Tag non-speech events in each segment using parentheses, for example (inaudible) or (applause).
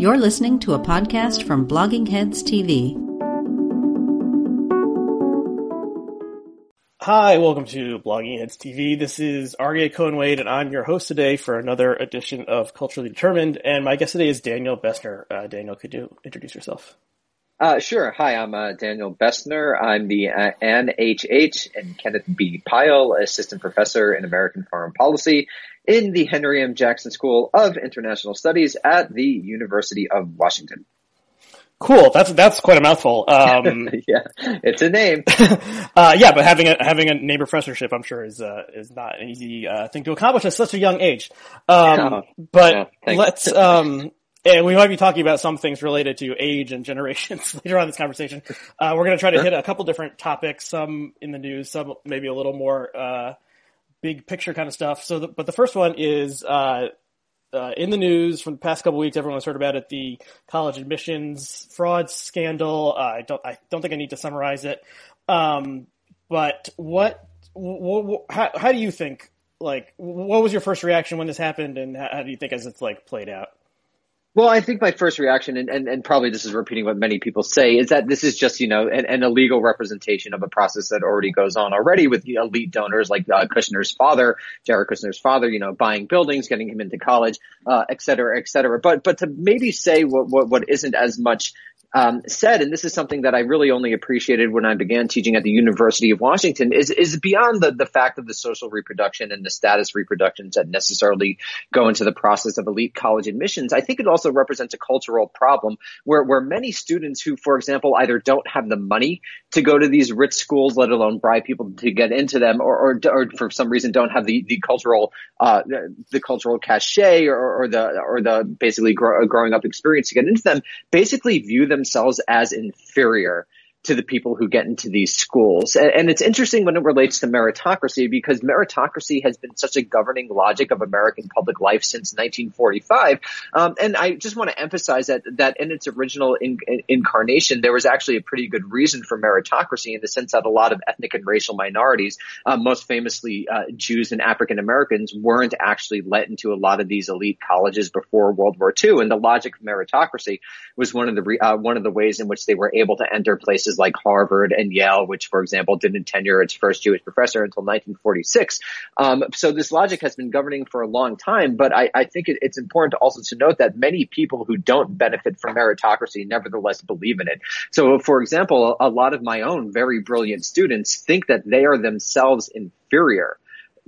You're listening to a podcast from Blogging Heads TV. Hi, welcome to Blogging Heads TV. This is Aryeh Cohen Wade, and I'm your host today for another edition of Culturally Determined. And my guest today is Daniel Bessner. Uh, Daniel, could you introduce yourself? Uh, sure. Hi, I'm uh, Daniel Bessner. I'm the uh, Anne H.H. and Kenneth B. Pyle Assistant Professor in American Foreign Policy in the Henry M. Jackson School of International Studies at the University of Washington. Cool. That's that's quite a mouthful. Um, (laughs) yeah, it's a name. (laughs) uh, yeah, but having a having a name professorship, I'm sure, is uh, is not an easy uh, thing to accomplish at such a young age. Um, but yeah, let's. Um, and we might be talking about some things related to age and generations (laughs) later on in this conversation. Uh, we're going to try to hit a couple different topics, some in the news, some maybe a little more uh, big picture kind of stuff. So, the, but the first one is uh, uh, in the news from the past couple weeks. Everyone's heard about it. The college admissions fraud scandal. Uh, I don't. I don't think I need to summarize it. Um, but what? how, how do you think? Like, what was your first reaction when this happened, and how, how do you think as it's like played out? Well, I think my first reaction, and, and, and, probably this is repeating what many people say, is that this is just, you know, an, an illegal representation of a process that already goes on already with elite donors like uh, Kushner's father, Jared Kushner's father, you know, buying buildings, getting him into college, uh, et cetera, et cetera. But, but to maybe say what, what, what isn't as much um, said, and this is something that I really only appreciated when I began teaching at the University of Washington, is is beyond the the fact of the social reproduction and the status reproductions that necessarily go into the process of elite college admissions. I think it also represents a cultural problem where where many students who, for example, either don't have the money to go to these rich schools, let alone bribe people to get into them, or or, or for some reason don't have the the cultural uh, the cultural cachet or, or the or the basically grow, growing up experience to get into them, basically view them themselves as inferior to the people who get into these schools. And, and, it's interesting when it relates to meritocracy because meritocracy has been such a governing logic of American public life since 1945. Um, and I just want to emphasize that that in its original in, in, incarnation, there was actually a pretty good reason for meritocracy in the sense that a lot of ethnic and racial minorities, uh, most famously uh, Jews and African Americans, weren't actually let into a lot of these elite colleges before World War II. And the logic of meritocracy was one of the re, uh, one of the ways in which they were able to enter places places like Harvard and Yale, which, for example, didn't tenure its first Jewish professor until 1946. Um, so this logic has been governing for a long time, but I, I think it, it's important also to note that many people who don't benefit from meritocracy nevertheless believe in it. So, for example, a lot of my own very brilliant students think that they are themselves inferior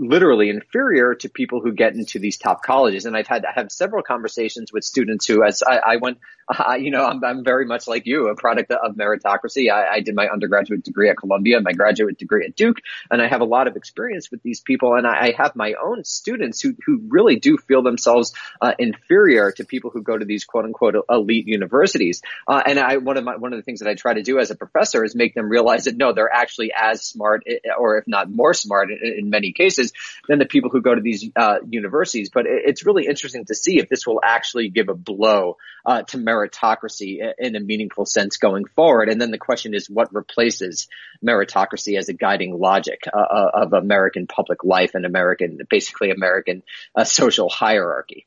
literally inferior to people who get into these top colleges. And I've had I have several conversations with students who, as I, I went, (laughs) uh, you know, I'm, I'm, very much like you, a product of meritocracy. I, I, did my undergraduate degree at Columbia, and my graduate degree at Duke, and I have a lot of experience with these people. And I, I have my own students who who really do feel themselves uh, inferior to people who go to these quote unquote elite universities. Uh, and I one of my one of the things that I try to do as a professor is make them realize that no, they're actually as smart, eh, or if not more smart in, in many cases than the people who go to these uh, universities. But it's really interesting to see if this will actually give a blow uh, to meritocracy in a meaningful sense going forward. And then the question is, what replaces meritocracy as a guiding logic uh, uh of American public life and American, basically American uh, social hierarchy?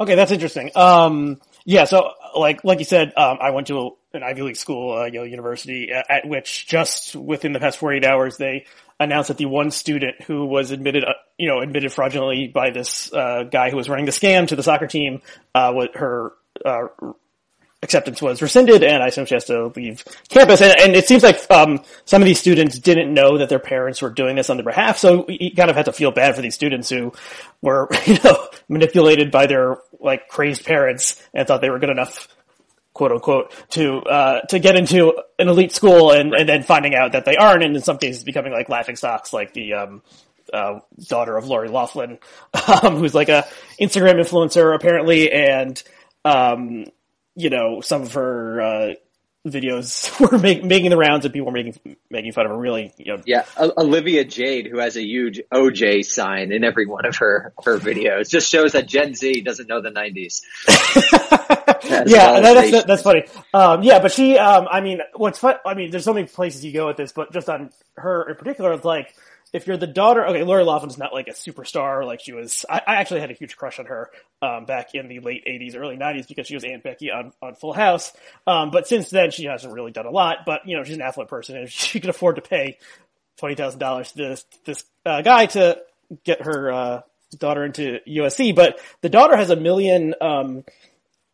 Okay, that's interesting. Um, yeah, so like like you said, um, I went to an Ivy League school, uh, Yale University, at which just within the past 48 hours they announced that the one student who was admitted, uh, you know, admitted fraudulently by this uh, guy who was running the scam to the soccer team, uh, what her uh, acceptance was rescinded, and I assume she has to leave campus. And, and it seems like um, some of these students didn't know that their parents were doing this on their behalf, so you kind of had to feel bad for these students who were, (laughs) you know, manipulated by their like crazed parents and thought they were good enough quote unquote to uh, to get into an elite school and, right. and then finding out that they aren't and in some cases becoming like laughing stocks like the um, uh, daughter of Lori Loughlin (laughs) um, who's like a Instagram influencer apparently and um, you know some of her uh, videos (laughs) were make, making the rounds and people were making making fun of her really you know. Yeah olivia jade who has a huge oj sign in every one of her her videos just shows that gen z doesn't know the 90s (laughs) yeah that, that's that's funny. Um, yeah but she um, i mean what's fun i mean there's so many places you go with this but just on her in particular it's like if you're the daughter, okay, Lori Loughlin's not like a superstar, like she was, I, I actually had a huge crush on her, um, back in the late 80s, early 90s because she was Aunt Becky on, on Full House. Um, but since then she hasn't really done a lot, but you know, she's an affluent person and (laughs) she could afford to pay $20,000 to this, this, uh, guy to get her, uh, daughter into USC, but the daughter has a million, um,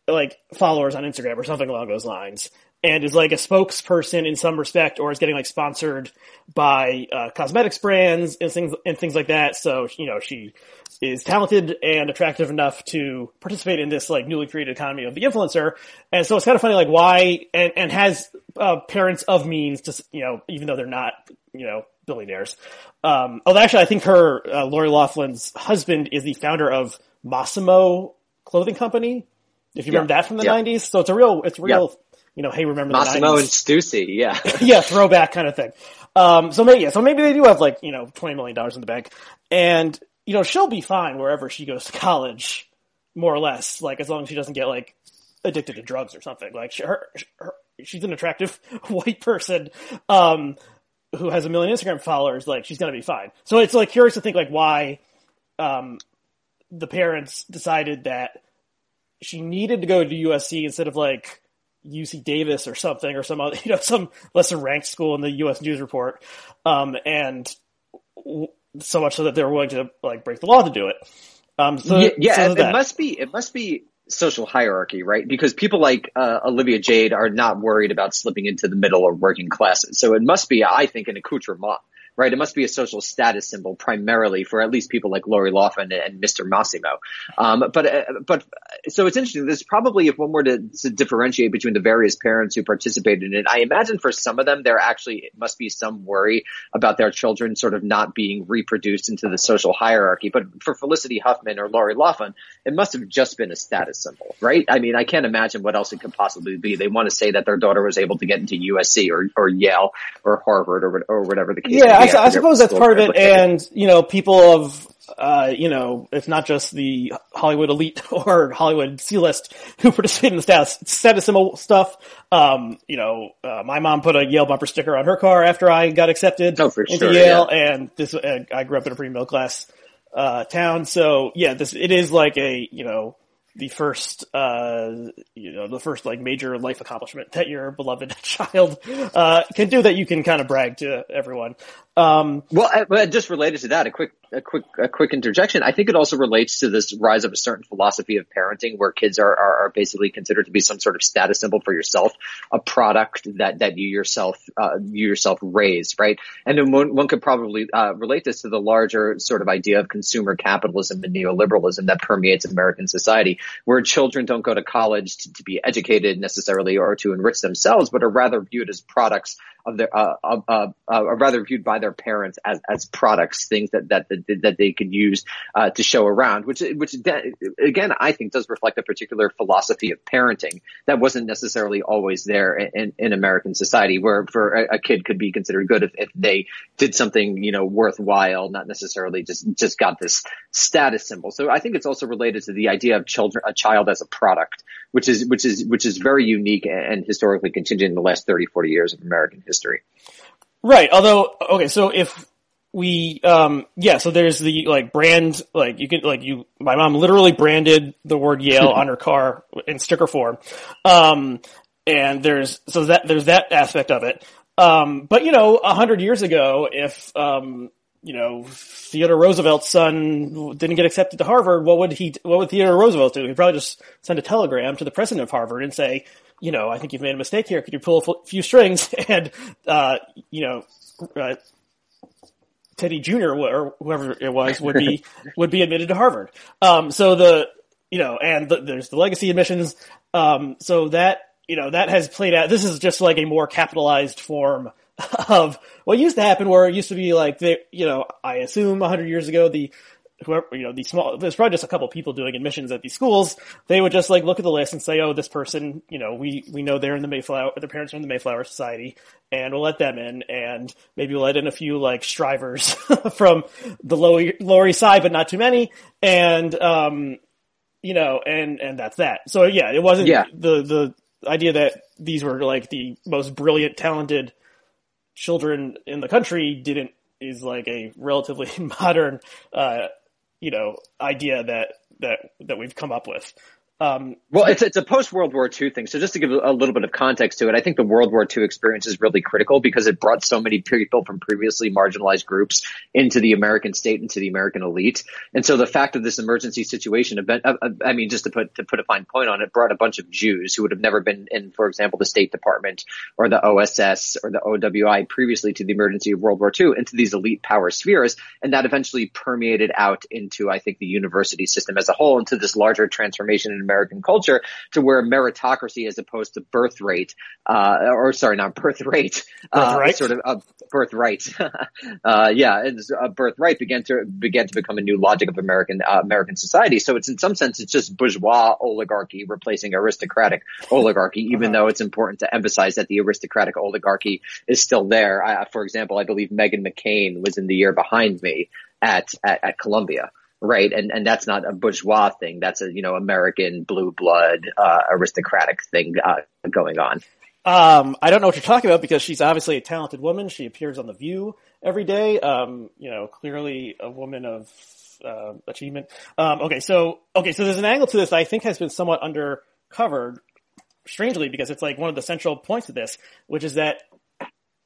like followers on Instagram or something along those lines and is like a spokesperson in some respect or is getting like sponsored by uh, cosmetics brands and things and things like that. So, you know, she is talented and attractive enough to participate in this like newly created economy of the influencer. And so it's kind of funny like why and and has uh, parents of means to, you know, even though they're not, you know, billionaires. Um, although actually I think her uh, Lori Loughlin's husband is the founder of Mossimo clothing company. If you remember that from the yeah. 90s. So it's a real it's real you know, hey, remember Mossimo the 90s? and Stussy, yeah. (laughs) yeah, throwback kind of thing. Um, so maybe, yeah, so maybe they do have like, you know, $20 million in the bank. And, you know, she'll be fine wherever she goes to college, more or less, like as long as she doesn't get like addicted to drugs or something. Like she, her, her she's an attractive (laughs) white person, um, who has a million Instagram followers, like she's gonna be fine. So it's like curious to think like why, um, the parents decided that she needed to go to USC instead of like UC Davis or something or some other, (laughs) you know, some lesser ranked school in the U.S. News Report, um, and so much so that they're willing to like break the law to do it. Um, so, yeah, yeah so it, it must be it must be social hierarchy, right? Because people like uh, Olivia Jade are not worried about slipping into the middle or working classes, so it must be, I think, an accoutrement right? It must be a social status symbol primarily for at least people like Lori Loughlin and Mr. Mossimo. Um, but, uh, but, so it's interesting. There's probably, if one were to, to, differentiate between the various parents who participated in it, I imagine for some of them, there actually must be some worry about their children sort of not being reproduced into the social hierarchy. But for Felicity Huffman or Lori Loughlin, it must have just been a status symbol, right? I mean, I can't imagine what else it could possibly be. They want to say that their daughter was able to get into USC or, or Yale or Harvard or, or whatever the case yeah, I, I suppose that's part of it. And, you know, people of, uh, you know, it's not just the Hollywood elite (laughs) or Hollywood C-list who participate in the status, status symbol stuff. Um, you know, uh, my mom put a Yale bumper sticker on her car after I got accepted oh, into sure, Yale. Yeah. And this, uh, I grew up in a pretty middle class, uh, town. So yeah, this, it is like a, you know, the first, uh, you know, the first like major life accomplishment that your beloved (laughs) child, uh, can do that you can kind of brag to everyone. Um, well, uh, just related to that, a quick, a quick, a quick interjection. I think it also relates to this rise of a certain philosophy of parenting where kids are, are, are basically considered to be some sort of status symbol for yourself, a product that, that you yourself, uh, you yourself raised, right? And then one, one could probably, uh, relate this to the larger sort of idea of consumer capitalism and neoliberalism that permeates American society, where children don't go to college to, to be educated necessarily or to enrich themselves, but are rather viewed as products of their, uh, uh, uh, are rather viewed by their parents as, as products, things that, that, that, that they could use, uh, to show around, which, which again, I think does reflect a particular philosophy of parenting that wasn't necessarily always there in, in American society where for a, a kid could be considered good if, if they did something, you know, worthwhile, not necessarily just, just got this status symbol. So I think it's also related to the idea of children, a child as a product, which is, which is, which is very unique and historically contingent in the last 30, 40 years of American history. Right. Although, okay, so if we, um, yeah, so there's the like brand, like you can, like you, my mom literally branded the word Yale on her (laughs) car in sticker form. Um, and there's, so that, there's that aspect of it. Um, but you know, a hundred years ago, if, um, you know, Theodore Roosevelt's son didn't get accepted to Harvard, what would he, what would Theodore Roosevelt do? He'd probably just send a telegram to the president of Harvard and say, you know, I think you've made a mistake here. Could you pull a few strings (laughs) and, uh, you know, uh, Teddy Jr. or whoever it was would be, (laughs) would be admitted to Harvard. Um, so the, you know, and the, there's the legacy admissions. Um, so that, you know, that has played out. This is just like a more capitalized form (laughs) of what used to happen where it used to be like the, you know, I assume a hundred years ago, the, whoever, you know, the small, there's probably just a couple people doing admissions at these schools. They would just like look at the list and say, oh, this person, you know, we, we know they're in the Mayflower, their parents are in the Mayflower Society and we'll let them in and maybe we'll let in a few like strivers (laughs) from the lower, lower east side, but not too many. And, um, you know, and, and that's that. So yeah, it wasn't Yeah. the, the idea that these were like the most brilliant, talented children in the country didn't is like a relatively (laughs) modern, uh, you know, idea that that that we've come up with. Um, well, it's it's a post World War II thing. So just to give a little bit of context to it, I think the World War II experience is really critical because it brought so many people from previously marginalized groups into the American state, into the American elite. And so the fact of this emergency situation, I mean, just to put to put a fine point on it, brought a bunch of Jews who would have never been in, for example, the State Department or the OSS or the OWI previously to the emergency of World War II into these elite power spheres, and that eventually permeated out into, I think, the university system as a whole, into this larger transformation in American culture to where meritocracy as opposed to birth rate, uh, or sorry, not birth rate, uh, sort of a birthright. (laughs) uh, yeah, it's a birthright began to, began to become a new logic of American, uh, American society. So it's in some sense, it's just bourgeois oligarchy replacing aristocratic oligarchy, even uh-huh. though it's important to emphasize that the aristocratic oligarchy is still there. I, for example, I believe Meghan McCain was in the year behind me at, at, at Columbia right? And and that's not a bourgeois thing. That's a you know American blue blood uh, aristocratic thing uh, going on. Um, I don't know what you're talking about because she's obviously a talented woman. She appears on The View every day. Um, you know, clearly a woman of uh, achievement. Um, okay, so okay, so there's an angle to this that I think has been somewhat undercovered, strangely, because it's like one of the central points of this, which is that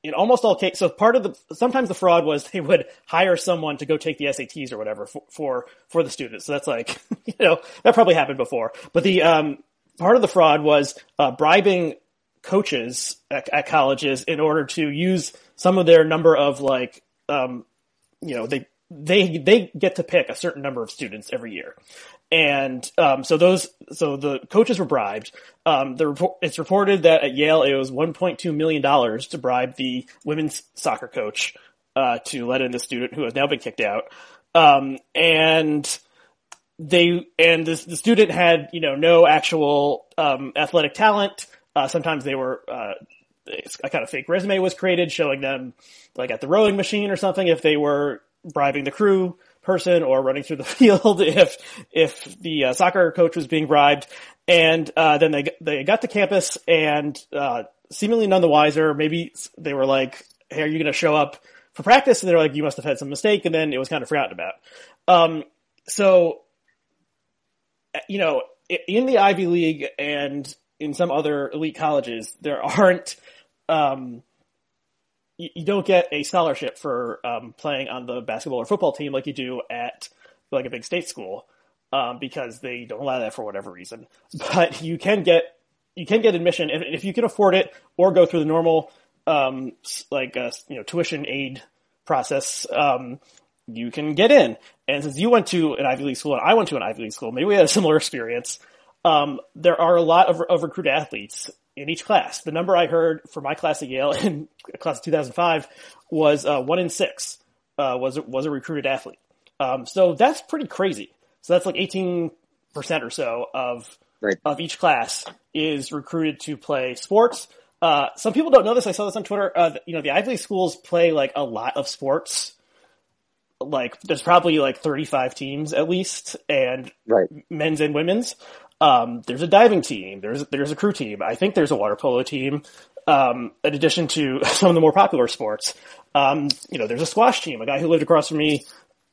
in almost all cases, so part of the, sometimes the fraud was (laughs) they would hire someone to go take the SATs or whatever for, for, for the students. So that's like, (laughs) you know, that probably happened before. But the, um, part of the fraud was, uh, bribing coaches at, at, colleges in order to use some of their number of like, um, you know, they, they, they get to pick a certain number of students every year. And um, so those, so the coaches were bribed. Um, the report, it's reported that at Yale it was 1.2 million dollars to bribe the women's soccer coach uh, to let in the student who has now been kicked out. Um, and they and the, the, student had you know no actual um, athletic talent. Uh, sometimes they were uh, a kind of fake resume was created showing them like at the rowing machine or something if they were bribing the crew person or running through the (laughs) field if if the uh, soccer coach was being bribed. And uh, then they they got to campus and uh, seemingly none the wiser. Maybe they were like, "Hey, are you going to show up for practice?" And they're like, "You must have had some mistake." And then it was kind of forgotten about. Um, so, you know, in the Ivy League and in some other elite colleges, there (laughs) aren't um, you, you don't get a scholarship for um, playing on the basketball or football team like you do at like a big state school um, because they don't allow that for whatever reason. But you can get you can get admission if, if you can afford it or go through the normal um, like uh, you know tuition aid process. Um, you can get in. And since you went to an Ivy League school and I went to an Ivy League school, maybe we had a (laughs) similar experience. Um, there are a lot of, of recruit athletes in each class. The number I heard for my class at Yale (laughs) in class of 2005 was uh, one in six uh, was was a recruited athlete. Um, so that's pretty crazy. So that's like 18 percent or so of right. of each class is recruited to play sports. Uh, some people don't know this. I saw this on Twitter. Uh, you know, the Ivy League schools play like a lot of sports. Like, there's probably like 35 teams at least, and right. men's and women's. Um, there's a diving team. There's there's a crew team. I think there's a water polo team. Um, in addition to (laughs) some of the more popular sports, um, you know, there's a squash team. A guy who lived across from me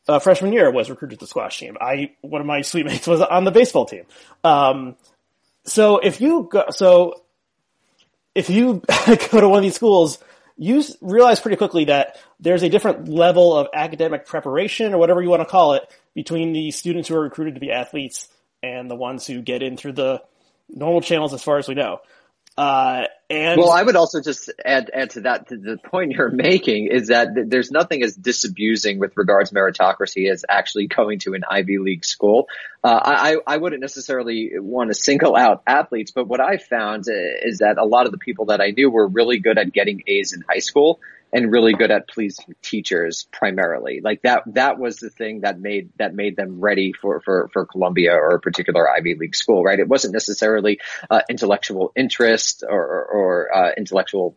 uh, freshman year was recruited to the squash team. I one of my suite mates was on the baseball team. Um, so if you go, so if you (laughs) go to one of these schools, you realize pretty quickly that there's a different level of academic preparation or whatever you want to call it between the students who are recruited to be athletes and the ones who get in through the normal channels as far as we know. Uh, and well, I would also just add add to that to the point (laughs) you're making is that there's nothing as disabusing with regards meritocracy as actually going to an Ivy League school. Uh, I I wouldn't necessarily want to single out athletes, but what I found is that a lot of the people that I knew were really good at getting A's in high school and really good at pleasing teachers primarily. Like that, that was the thing that made, that made them ready for, for, for Columbia or a particular Ivy League school, right? It wasn't necessarily, uh, intellectual interest or, or, or uh, intellectual,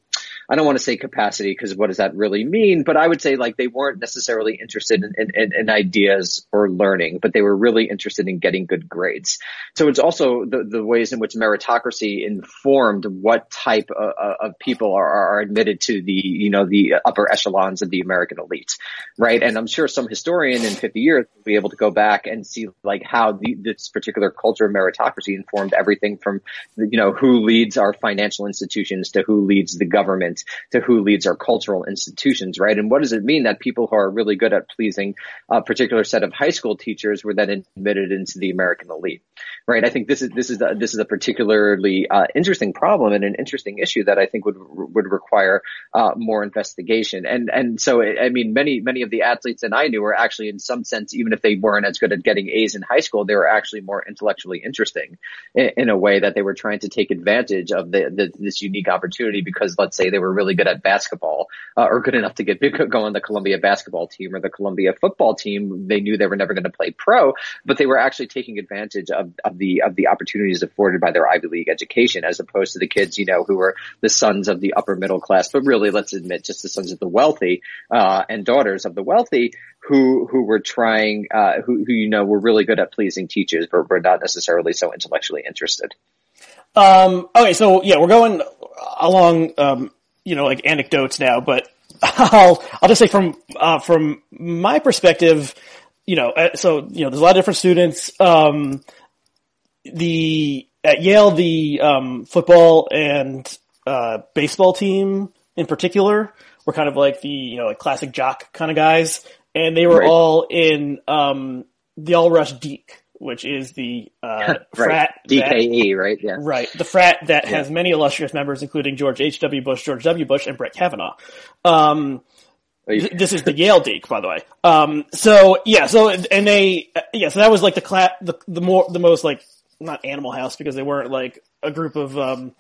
I don't want to say capacity because what does that really mean? But I would say like they weren't necessarily interested in, in, in ideas or learning, but they were really interested in getting good grades. So it's also the, the ways in which meritocracy informed what type of, of people are, are admitted to the, you know, the upper echelons of the American elite, right? And I'm sure some historian in 50 years will be able to go back and see like how the, this particular culture of meritocracy informed everything from, you know, who leads our financial institutions to who leads the government to who leads our cultural institutions, right? And what does it mean that people who are really good at pleasing a particular set of high school teachers were then admitted into the American elite, right? I think this is, this is, a, this is a particularly uh, interesting problem and an interesting issue that I think would, would require uh, more investigation. And, and so, I mean, many, many of the athletes that I knew were actually in some sense, even if they weren't as good at getting A's in high school, they were actually more intellectually interesting in, in a way that they were trying to take advantage of the, the, this unique opportunity because let's say they were really good at basketball uh, or good enough to get go on the Columbia basketball team or the Columbia football team. They knew they were never going to play pro, but they were actually taking advantage of, of the of the opportunities afforded by their Ivy League education, as opposed to the kids, you know, who are the sons of the upper middle class, but really, let's admit, just the sons of the wealthy uh, and daughters of the wealthy who who were trying, uh, who who you know were really good at pleasing teachers, but were not necessarily so intellectually interested. Um, okay, so yeah, we're going along, um, you know, like anecdotes now, but I'll I'll just say from uh, from my perspective, you know, uh, so you know, there's a lot of different students. Um, the at Yale, the um, football and uh, baseball team in particular were kind of like the you know like classic jock kind of guys, and they were right. all in um, the All Rush Deke which is the uh, (laughs) frat DKE, that, right? Yeah, right. The frat that yeah. has many illustrious members, including George H. W. Bush, George W. Bush, and Brett Kavanaugh. Um, this is the Yale Deke, by the way. Um, so yeah, so and they yeah, so that was like the class, the the more the most like not Animal House because they weren't like a group of um,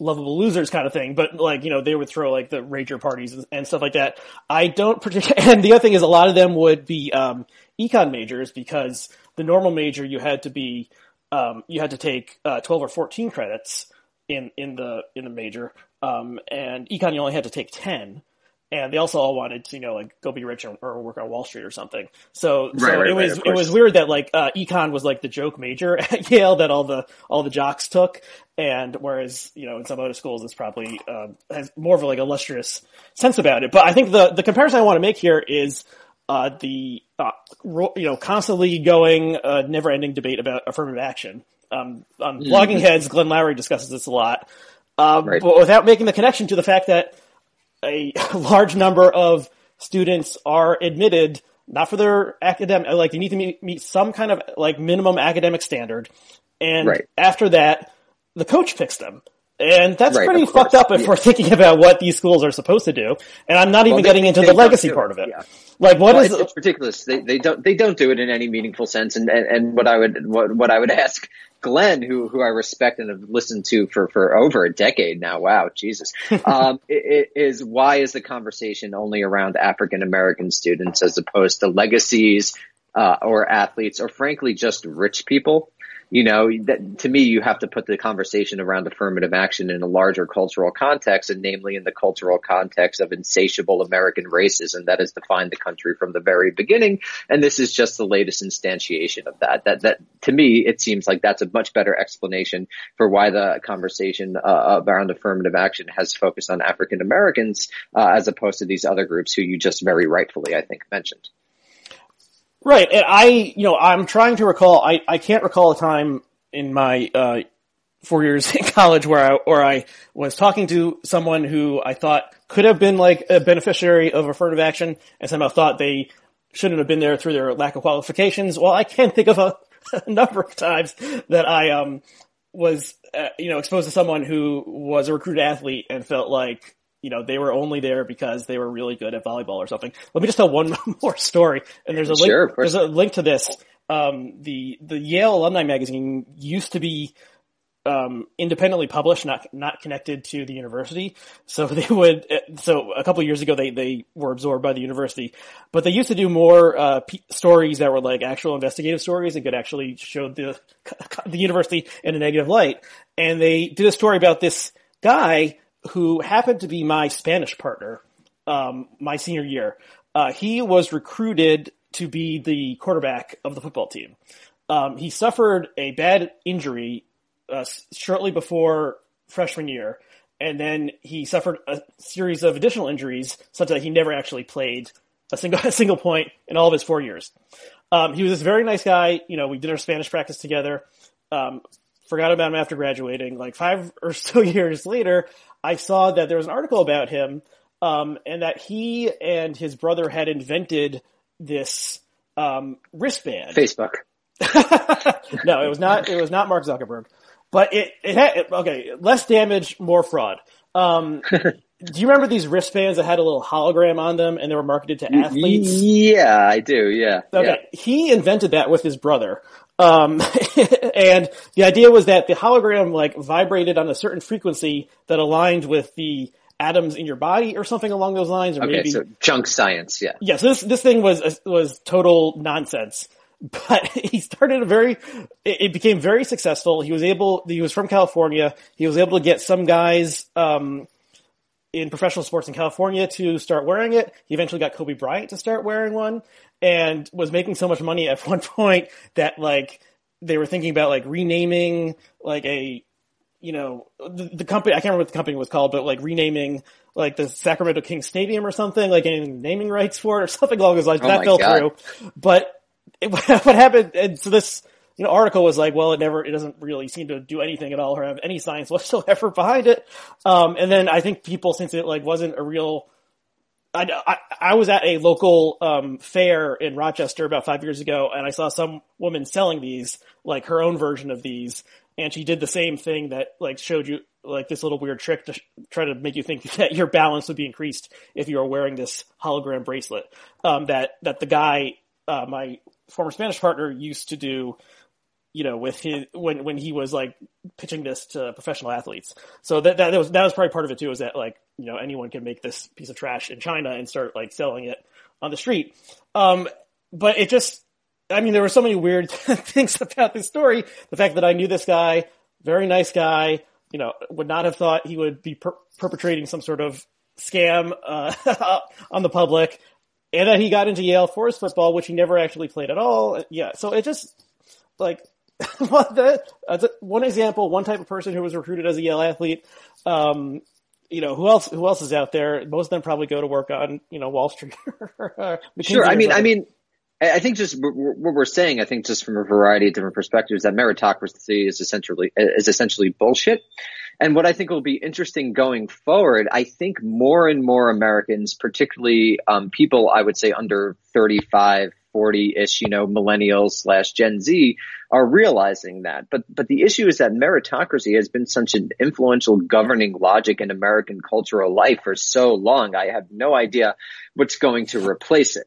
lovable losers kind of thing, but like, you know, they would throw like the rager parties and, stuff like that. I don't particularly, (laughs) and the other thing is a lot of them would be, um, econ majors because the normal major you had to be, um, you had to take, uh, 12 or 14 credits in, in the, in the major. Um, and econ you only had to take 10 and they also all wanted to, you know, like go be rich or, or work on Wall Street or something. So, so right, it was right, it was weird that like uh, econ was like the joke major (laughs) at Yale that all the all the jocks took, and whereas you know in some other schools it's probably uh, has more of a, like illustrious sense about it. But I think the the comparison I want to make here is. Uh, the uh, you know constantly going, uh, never-ending debate about affirmative action. Um, on mm-hmm. Blogging Heads, Glenn Loury discusses this a lot, um, right. but without making the connection to the fact that a (laughs) large number of students are admitted not for their academic, like they need to meet, meet some kind of like minimum academic standard. And right. after that, the coach picks them. And that's right, pretty fucked up if yeah. we're thinking about what these schools are supposed to do. And I'm not even well, getting into the legacy part of it. Yeah. Like what well, is it's, it's, ridiculous. They, they don't they don't do it in any meaningful sense. And and, and what I would what, what I would (laughs) ask Glenn, who who I respect and have listened to for for over a decade now. Wow, Jesus, (laughs) um, it, it is why is the conversation only around African American students as opposed to legacies uh, or athletes or frankly just rich people? You know, that, to me, you have to put the conversation around affirmative action in a larger cultural context, and namely in the cultural context of insatiable American racism that has defined the country from the very beginning. And this is just the latest instantiation of that. That, that to me, it seems like that's a much better explanation for why the conversation uh, around affirmative action has focused on African Americans uh, as opposed to these other groups who you just very rightfully, I think, mentioned. Right, and I, you know, I'm trying to recall. I, I can't recall a time in my uh, four years (laughs) in college where I where I was talking to someone who I thought could have been like a beneficiary of affirmative action, and somehow thought they shouldn't have been there through their lack of qualifications. Well, I can't think of a, (laughs) a number of times that I um was uh, you know exposed to someone who was a recruited athlete and felt like you know, they were only there because they were really good at volleyball or something. Let me just tell one (laughs) more story. And there's a link, sure, there's a link to this. Um, the, the Yale alumni magazine used to be, um, independently published, not, not connected to the university. So (laughs) they would, so a couple years ago, they, they were absorbed by the university, but they used to do more, uh, p- stories that were like actual investigative stories and could actually show the, (laughs) the university in a negative light. And they did a story about this guy who happened to be my Spanish partner um, my senior year. Uh, he was recruited to be the quarterback of the football team. Um, he suffered a bad injury uh, shortly before freshman year, and then he suffered a series of additional injuries such that he never actually played a single (laughs) a single point in all of his four years. Um, he was this very nice guy. You know, we did our Spanish practice together. Um, forgot about him after graduating. Like five or so (laughs) years later, I saw that there was an article about him, um, and that he and his brother had invented this um, wristband. Facebook. (laughs) no, it was not. It was not Mark Zuckerberg, but it it had okay. Less damage, more fraud. Um, (laughs) do you remember these wristbands that had a little hologram on them and they were marketed to athletes? Yeah, I do. Yeah. Okay. Yeah. He invented that with his brother. Um, (laughs) and the idea was that the hologram like vibrated on a certain frequency that aligned with the atoms in your body or something along those lines. Or Okay, maybe, so junk science. Yeah. yeah, so this, this thing was, was total nonsense. (laughs) But he started a very, it it became very successful. He was able, he was from California. He was able to get some guys, um, in professional sports in California to start wearing it. He eventually got Kobe Bryant to start wearing one and was making so much money at (laughs) one point that like they were thinking about like renaming like a you know the, the company I can't remember what the company was called but like renaming like the Sacramento King Stadium or something like getting naming rights for it or (laughs) something along those lines Oh that fell God. through but it, (laughs) what happened and so this you know, article was like, well, it never, it doesn't really seem to do anything at all or have any science whatsoever behind it. Um, and then I think people, since it like wasn't a real, I, I, was at a local, um, fair in Rochester about five years ago and I saw some woman selling these, like her own version of these. And she did the same thing that like showed you like this little weird trick to sh- try to make you think (laughs) that your balance would be increased if you were wearing this hologram bracelet. Um, that, that the guy, uh, my former Spanish partner used to do, you know, with his when when he was like pitching this to professional athletes. So that that was that was probably part of it too. Is that like you know anyone can make this piece of trash in China and start like selling it on the street. Um, but it just, I mean, there were so many weird (laughs) things about this story. The fact that I knew this guy, very nice guy, you know, would not have thought he would be per- perpetrating some sort of scam uh, (laughs) on the public, and that he got into Yale for his football, which he never actually played at all. Yeah, so it just like (laughs) one example, one type of person who was recruited as a Yale athlete. Um, you know, who else, who else is out there? Most of them probably go to work on, you know, Wall Street. (laughs) or Sure. I mean, I mean, I think just what what we're saying, I think just from a variety of different perspectives, that meritocracy is essentially is essentially bullshit. And what I think will be interesting going forward, I think more and more Americans, particularly um, people I would say under 35, 40 ish, you know, millennials slash Gen Z are realizing that. But, but the issue is that meritocracy has been such an influential governing logic in American cultural life for so long. I have no idea what's going to replace it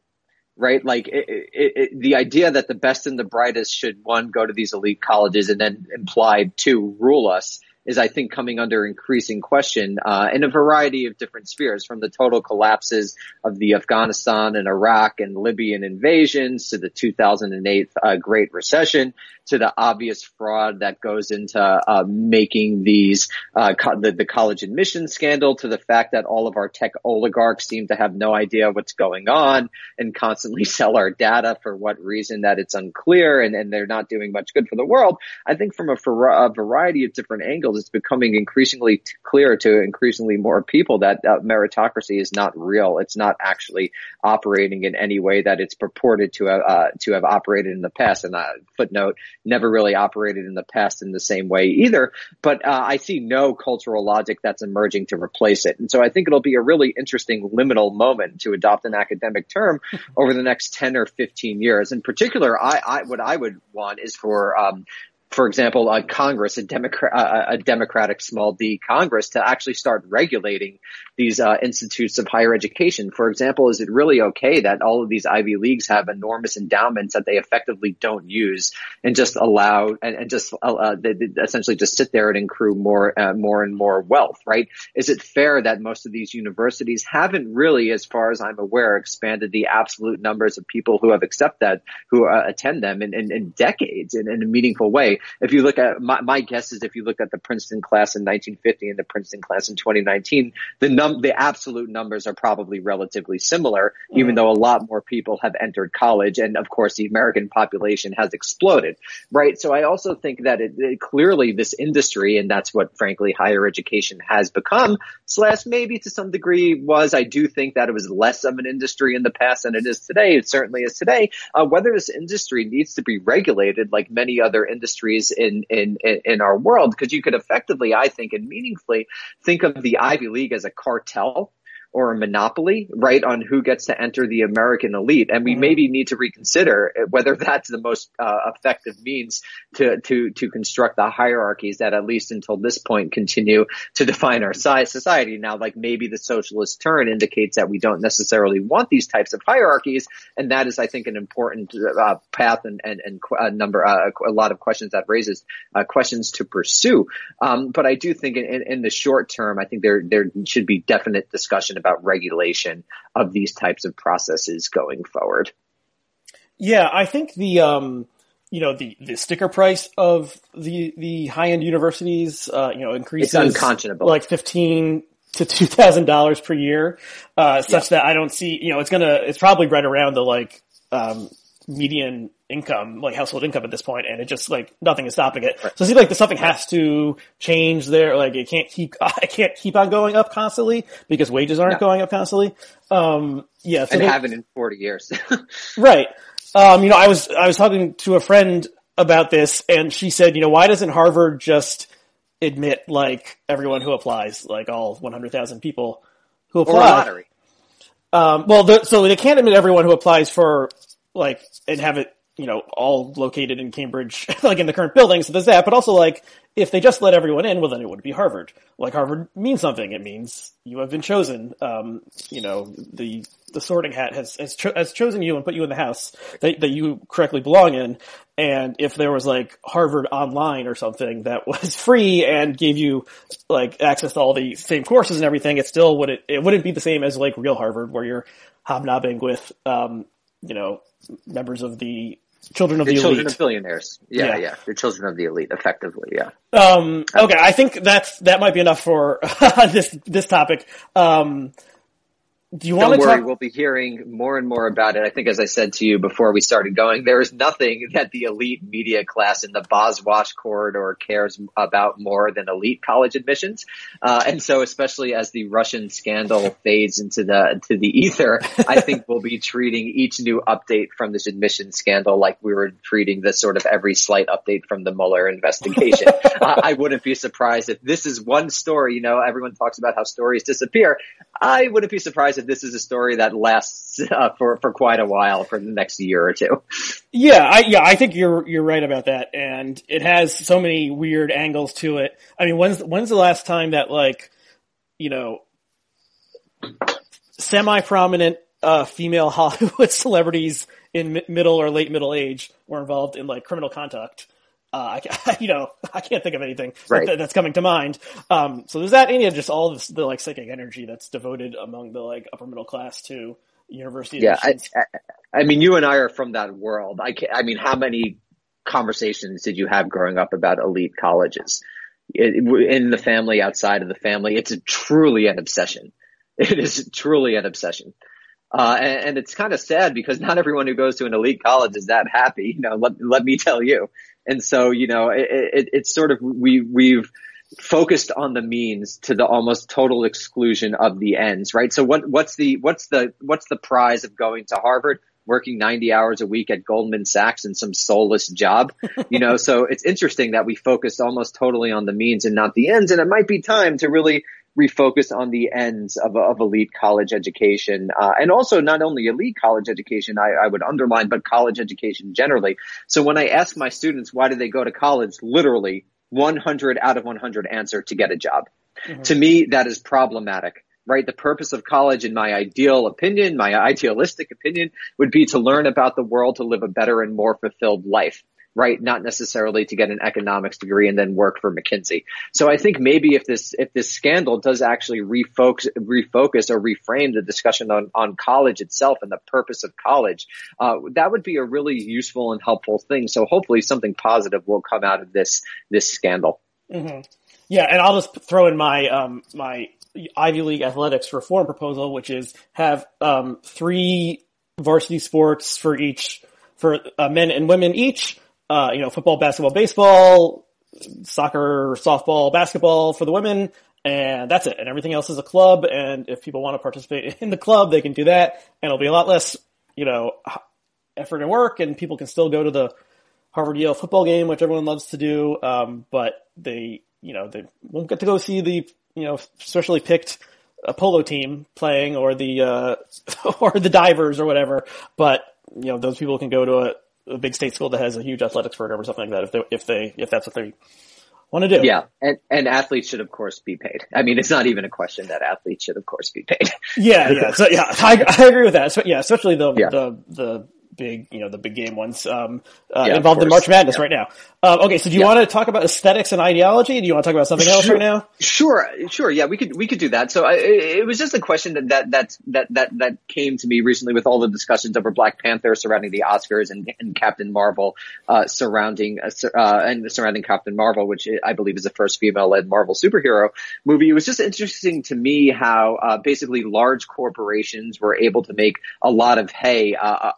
right? Like it, it, it, the idea that the best and the brightest should one go to these elite colleges and then implied two rule us is I think coming under increasing question uh, in a variety of different spheres, from the total collapses of the Afghanistan and Iraq and Libyan invasions to the 2008 uh, Great Recession to the obvious fraud that goes into uh, making these uh, co- the, the college admission scandal to the fact that all of our tech oligarchs seem to have no idea what's going on and constantly (laughs) sell our data for what reason that it's unclear and, and they're not doing much good for the world. I think from a, a variety of different angles, it's becoming increasingly t- clear to increasingly more people that uh, meritocracy is not real. It's not actually operating in any way that it's purported to have, uh, to have operated in the past. And uh, footnote, never really operated in the past in the same way either. But uh, I see no cultural logic that's emerging to replace it. And so I think it'll be a really interesting liminal moment to adopt an academic term (laughs) over the next 10 or 15 years. In particular, I, I what I would want is for um, for example, a Congress, a Democrat, uh, a Democratic small d Congress to actually start regulating these uh, institutes of higher education. For example, is it really okay that all of these Ivy Leagues have enormous endowments that they effectively don't use and just allow and, and just uh, they, they essentially just sit there and accrue more, uh, more and more wealth, right? Is it fair that most of these universities haven't really, as far as I'm aware, expanded the absolute numbers of people who have accepted that, who uh, attend them in, in, in decades in, in a meaningful way? If you look at my, my guess is if you look at the Princeton class in 1950 and the Princeton class in 2019, the num the absolute numbers are probably relatively similar, mm. even though a lot more people have entered college, and of course the American population has exploded, right? So I also think that it, it clearly this industry, and that's what frankly higher education has become, slash maybe to some degree was. I do think that it was less of an industry in the past than it is today. It certainly is today. Uh, whether this industry needs to be regulated like many other industries in in in our world, because you could effectively, I think, and meaningfully think of the Ivy League as a cartel or a monopoly, right, on who gets to enter the American elite. And we mm-hmm. maybe need to reconsider whether that's the most uh, effective means to, to, to construct the hierarchies that at least until this point continue to define our society. Now, like maybe the socialist turn indicates that we don't necessarily want these types of hierarchies. And that is, I think, an important uh, path and, and, and a number, uh, a lot of questions that raises uh, questions to pursue. Um, but I do think in, in the short term, I think there, there should be definite discussion about regulation of these types of processes going forward. Yeah, I think the um, you know the the sticker price of the the high end universities uh, you know increases it's unconscionable. like fifteen to two thousand dollars per year, uh, such yeah. that I don't see you know it's gonna it's probably right around the like um, median income, like household income at this point, and it just like nothing is stopping it. Right. So it seems like the, something has to change there. Like it can't keep, (laughs) I can't keep on going up constantly because wages aren't no. going up constantly. Um, yeah, so and they, haven't in forty years. (laughs) right. Um, you know, I was I was talking to a friend about this, and she said, you know, why doesn't Harvard just admit like everyone who applies, like all one hundred thousand people who apply? Um, well, the, so they can't admit everyone who applies for like and have it you know, all located in Cambridge, (laughs) like in the current building. So there's that. But also, like, if they just let everyone in, well, then it would be Harvard. Like, Harvard means something. It means you have been chosen. Um, you know, the the sorting hat has has, cho- has, chosen you and put you in the house that that you correctly belong in. And if there was like Harvard Online or something that (laughs) was free and gave you like access to all the same courses and everything, it still wouldn't it wouldn't be the same as like real Harvard, where you're hobnobbing with um, you know members of the children of the, the children elite. of billionaires. Yeah, yeah, yeah, the children of the elite, effectively. Yeah. Um, okay, I think that's that might be enough for (laughs) this this topic. Um, do you want to worry, talk? We'll be hearing more and more about it. I think, as I said to you before we started going, there is nothing that the elite media class in the Boswash corridor cares about more than elite college admissions. Uh, and so, especially as the Russian scandal fades into the to the ether, (laughs) I think we'll be treating each new update from this admission scandal like we were treating the sort of every slight update from the Mueller investigation. (laughs) uh, I wouldn't be surprised if this is one story. You know, everyone talks about how stories disappear. I wouldn't be surprised if this is a story that lasts uh, for for quite a while, for the next year or two. Yeah, I yeah, I think you're you're right about that, and it has so many weird angles to it. I mean, when's when's the last time that like, you know, semi prominent uh, female (laughs) Hollywood celebrities in middle or late middle age were involved in like criminal conduct? Uh, I, (laughs) you know, I can't think of anything right. that, that's coming to mind. Um, so there's that, and you just all this, the like psychic energy that's devoted among the like upper middle class to university. Yeah, I, I, I, mean, you and I are from that world. I can I mean, how many conversations did you have growing up about elite colleges? in the family, outside of the family, it's a, truly an obsession. (laughs) It is truly an obsession. Uh, and, and, it's kind of sad because not everyone who goes to an elite college is that happy. You know, let, let me tell you. And so, you know, it, it, it's sort of, we, we've focused on the means to the almost total exclusion of the ends, right? So what, what's the, what's the, what's the prize of going to Harvard? Working 90 hours a week at Goldman Sachs in some soulless job, (laughs) you know, so it's interesting that we focused almost totally on the means and not the ends. And it might be time to really refocus on the ends of, of elite college education, uh, and also not only elite college education, I, I, would underline, but college education generally. So when I ask my students why do they go to college, literally 100 out of 100 answer to get a job. Mm-hmm. To me, that is problematic. Right. The purpose of college, in my ideal opinion, my idealistic opinion, would be to learn about the world, to live a better and more fulfilled life right? Not necessarily to get an economics degree and then work for McKinsey. So I think maybe if this if this scandal does actually refocus refocus or reframe the discussion on on college itself and the purpose of college, uh, that would be a really useful and helpful thing. So hopefully something positive will come out of this this scandal. Mm-hmm. Yeah, and I'll just throw in my um, my Ivy League athletics reform proposal, which is have um, three varsity sports for each for uh, men and women each. Uh, you know, football, basketball, baseball, soccer, softball, basketball for the women, and that's it. And everything else is a club. And if people want to participate (laughs) in the club, they can do that, and it'll be a lot less, you know, effort and work, and people can still go to the Harvard Yale football game, which everyone loves to do. Um, but they, you know, they won't get to go see the, you know, specially picked a polo team playing or the, uh, (laughs) or the divers or whatever. But, you know, those people can go to a, a big state school that has a huge athletics program or something like that if they, if they, if that's what they want to do. Yeah. And, and athletes should of course be paid. I mean, it's not even a question that athletes should of course be paid. yeah. Yeah. So yeah, I, I agree with that. So, yeah, especially the, yeah. the, the, big, you know, the big game ones um, uh, yeah, involved in March Madness yeah. right now. Um, okay, so do you yeah. want to talk about aesthetics and ideology? Do you want to talk about something else sure. right now? Sure, sure. Yeah, we could we could do that. So I, it was just a question that that that that that that came to me recently with all the discussions over Black Panther surrounding the Oscars and, and Captain Marvel uh, surrounding uh, uh and surrounding Captain Marvel, which I believe is the first female-led Marvel superhero movie. It was just interesting to me how uh, basically large corporations were able to make a lot of hay uh,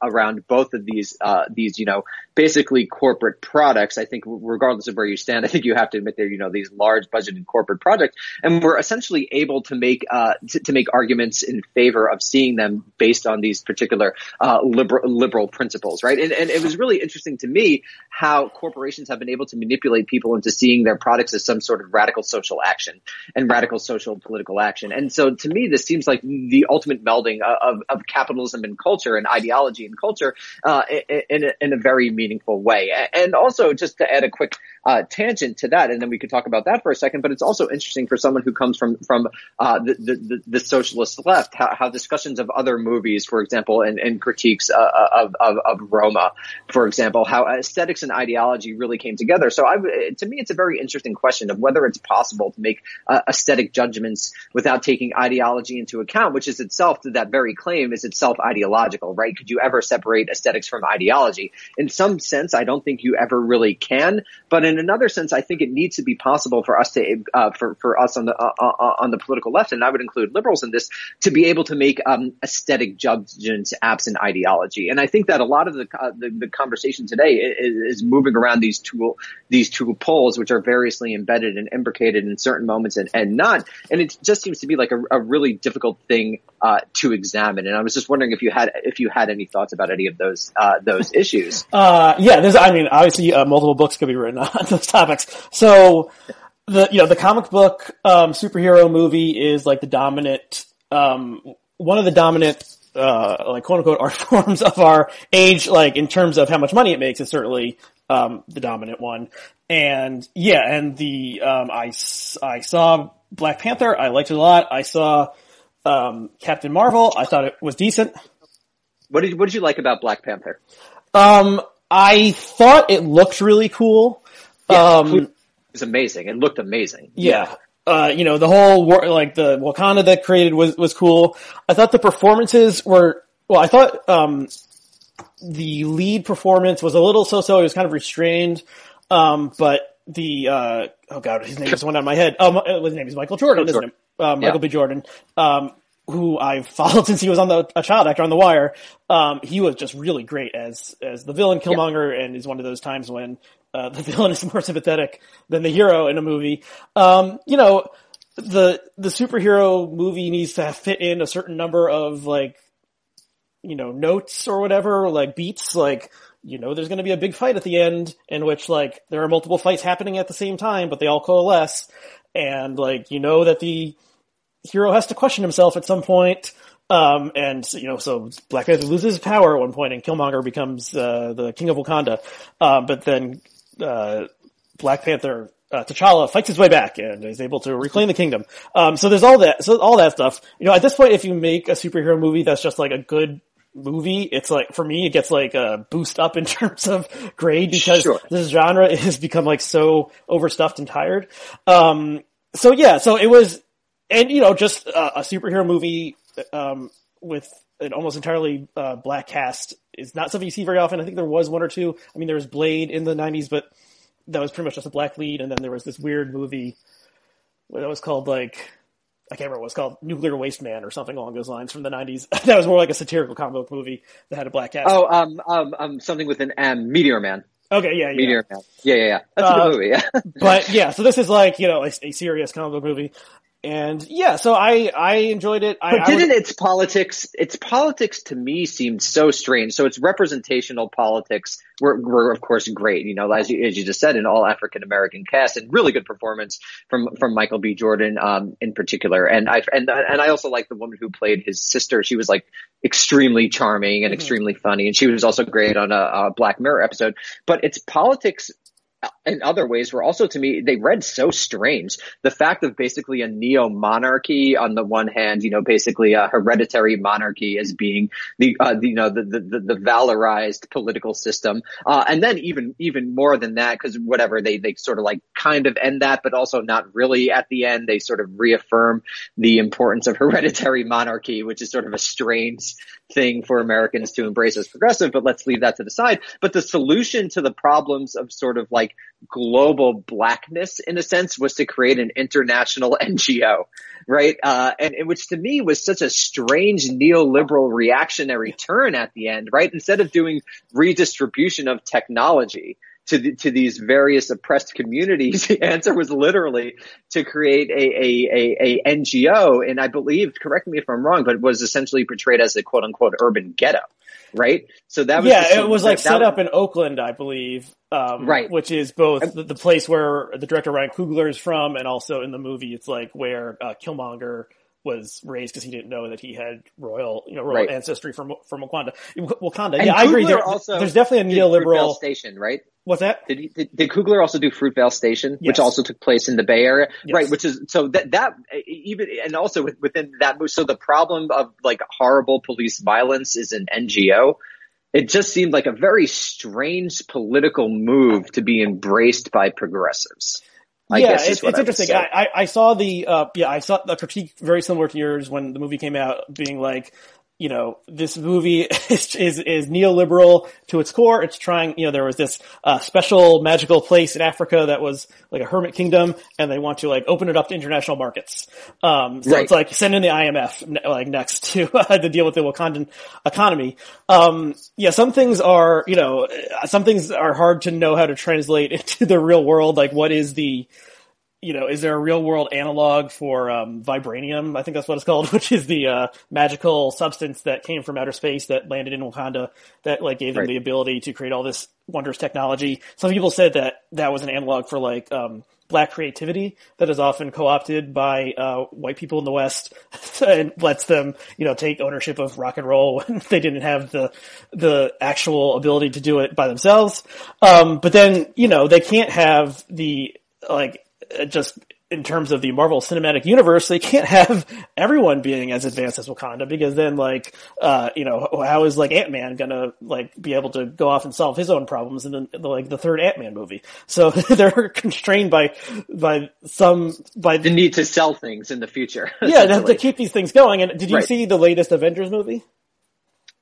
both of these uh, these you know basically corporate products. I think regardless of where you stand, (laughs) I think you have to admit they're you know these large budgeted corporate projects, and we're essentially able to make uh, to, to, make arguments in favor of seeing them based on these particular uh, liberal liberal principles, right? And, and it was really interesting to me how corporations have been able to manipulate people into seeing their products as some sort of radical social action and radical social political action. And so to me, this seems like the ultimate melding of, of capitalism and culture and ideology and culture uh, in, a, in a very meaningful way. And also, just to add a quick uh, tangent to that, and then we could talk about that for a second. But it's also interesting for someone who comes from from uh, the, the, the socialist left, how, how, discussions of other movies, for example, and, and critiques uh, of, of, of Roma, for example, how aesthetics and ideology really came together. So, I, to me, it's a very interesting question of whether it's possible to make uh, aesthetic judgments without taking ideology into account, which is itself that very claim is itself ideological, right? Could you ever separate aesthetics from ideology? In some sense, I don't think you ever really can, but in another sense, I think it needs to be possible for us to, uh, for, for us on the, uh, uh, uh, on the political left, and I would include liberals in this, to be able to make, um, aesthetic judgments absent ideology. And I think that a lot of the, uh, the, the, conversation today is, is, moving around these two, these two poles, which are variously embedded and imbricated in certain moments and, and not. And it just seems to be like a, a really difficult thing, uh, to examine. And I was just wondering if you had, if you had any thoughts about any of those, those issues. (laughs) yeah, there's, I mean, obviously, multiple books could be written (laughs) on those topics. So the you know the comic book um, superhero movie is like the dominant um, one of the dominant uh, like quote unquote (laughs) art forms of our age. Like in terms of how much money it makes, is certainly um, the dominant one. And yeah, and the um, I I saw Black Panther. I liked it a lot. I saw um, Captain Marvel. I thought it was decent. What did what did you like about Black Panther? Um, I thought it looked really cool. Yeah, um, it was amazing. It looked amazing. Yeah. Uh, you know, the whole war, like the Wakanda that created was, was cool. I thought the performances were, well, I thought, um, the lead performance was a little so-so. It was kind of restrained. Um, but the, uh, oh god, his name just went out of my head. Um, his name is Michael Jordan, isn't it? Uh, Michael yeah. B. Jordan. Um, who I've followed (laughs) since he was on the a child actor on The Wire. Um, he was just really great as as the villain Killmonger, and is one of those times when uh, (laughs) the villain is more sympathetic than the hero in a movie. Um, you know, the the superhero movie needs to fit in a certain number of like, you know, notes or whatever, like beats, like. You know, there's going to be a big fight at the end in which, like, there are multiple fights happening at the same time, but they all coalesce. And, like, you know that the hero has to question himself at some point. Um, and you know, so Black Panther loses his power at one point, and Killmonger becomes uh, the king of Wakanda. Uh, but then uh, Black Panther uh, T'Challa fights his way back and is able to reclaim the kingdom. Um, so there's all that, so all that stuff. You know, at this point, if you make a superhero movie that's just like a good movie, it's like for me, it gets like a boost up in (laughs) terms of grade because Sure. this genre (laughs) has become like so overstuffed and tired. Um, so yeah, so it was, and you know, just a, a superhero movie um, with an almost entirely uh, black cast is not something you see very often. I think there was one or two. I mean, there was Blade in the '90s, but that was pretty much just a black lead, and then there was this weird movie that was called like I can't remember what it was called, Nuclear Waste Man or something along those lines from the '90s. (laughs) that was more like a satirical comic book movie that had a black cast. Oh, um, um, um, something with an M, Meteor Man. okay, yeah, yeah. Meteor Man. Yeah, yeah, yeah. That's a Uh, good movie. Yeah. (laughs) but yeah, so this is like you know a, a serious comic book movie, and yeah, so I I enjoyed it. I, But didn't would- its politics, its politics to me seemed so strange. So its representational politics were, were of course great. You know, as you, as you just said, an all African American cast and really good performance from, from Michael B. Jordan, um, in particular. And I, and, and I also like the woman who played his sister. She was like extremely charming and extremely funny. And she was also great on a, a Black Mirror episode. But its politics in other ways were also to me they read so strange. The fact of basically a neo monarchy on the one hand you know basically a hereditary monarchy as being the, uh, the you know the, the the valorized political system. Uh, and then even even more than that because whatever they they sort of like kind of end that but also not really at the end. They sort of reaffirm the importance of (laughs) hereditary monarchy which is sort of a strange thing for Americans to embrace as progressive, but let's leave that to the side. But the solution to the problems of sort of like global blackness in a sense was to create an international (laughs) NGO, right? Uh, and, and which to me was such a strange neoliberal reactionary turn at the end, right? Instead of doing redistribution of technology, to the, to these various oppressed communities, (laughs) the answer was literally to create a, a, a, a NGO. And I believe, correct me if I'm wrong, but was essentially portrayed as a quote unquote urban ghetto, right? So that was, yeah, the- it was like set up in Oakland, I believe. Um, Right. Which is both the, the place where the director Ryan Coogler is from, and also in the movie, it's like where uh, Killmonger was raised because he didn't know that he had royal, you know, royal Right. ancestry from from Wakanda. Wakanda. And yeah, I agree. There, also there's definitely a neoliberal. Station, right? What's that? Did, he, did did Coogler also do Fruitvale Station, Yes. which also took place in the Bay Area, Yes. right? Which is so that that even and also with, within that move. So the problem of like horrible police violence is an NGO. It just seemed like a very strange political move to be embraced by progressives. I yeah, it's, it's I interesting. I, I, I saw the uh, yeah, I saw the critique very similar to yours when the movie came out, being like, you know, this movie (laughs) is is, is neoliberal to its core. It's trying, you know, there was this uh, special magical place in Africa that was like a hermit kingdom, and they want to like open it up to international markets. Um, so Right. it's like send in the IMF like next to (laughs) uh, to deal with the Wakandan economy. Um, yeah, some things are, you know, some things are hard to know how to translate (laughs) into the real world. Like, what is the you know, is there a real world analog for um, vibranium? I think that's what it's (laughs) called, which is the uh, magical substance that came from outer space that landed in Wakanda that like gave them Right. the ability to create all this wondrous technology. Some people said that that was an analog for like um, black creativity that is often co-opted by uh, white people in the West (laughs) and lets them, you know, take ownership of rock and roll (laughs) when they didn't have the the actual ability to do it by themselves. Um, but then, you know, they can't have the like just in terms of the Marvel Cinematic Universe, they can't have (laughs) everyone being as advanced as Wakanda because then, like, uh, you know, how is like Ant Man gonna like be able to go off and solve his own problems in the, the like the third Ant Man movie? So (laughs) they're constrained by by some by the need to sell things in the future. (laughs) yeah to, to keep these things going. And did you Right. see the latest Avengers movie?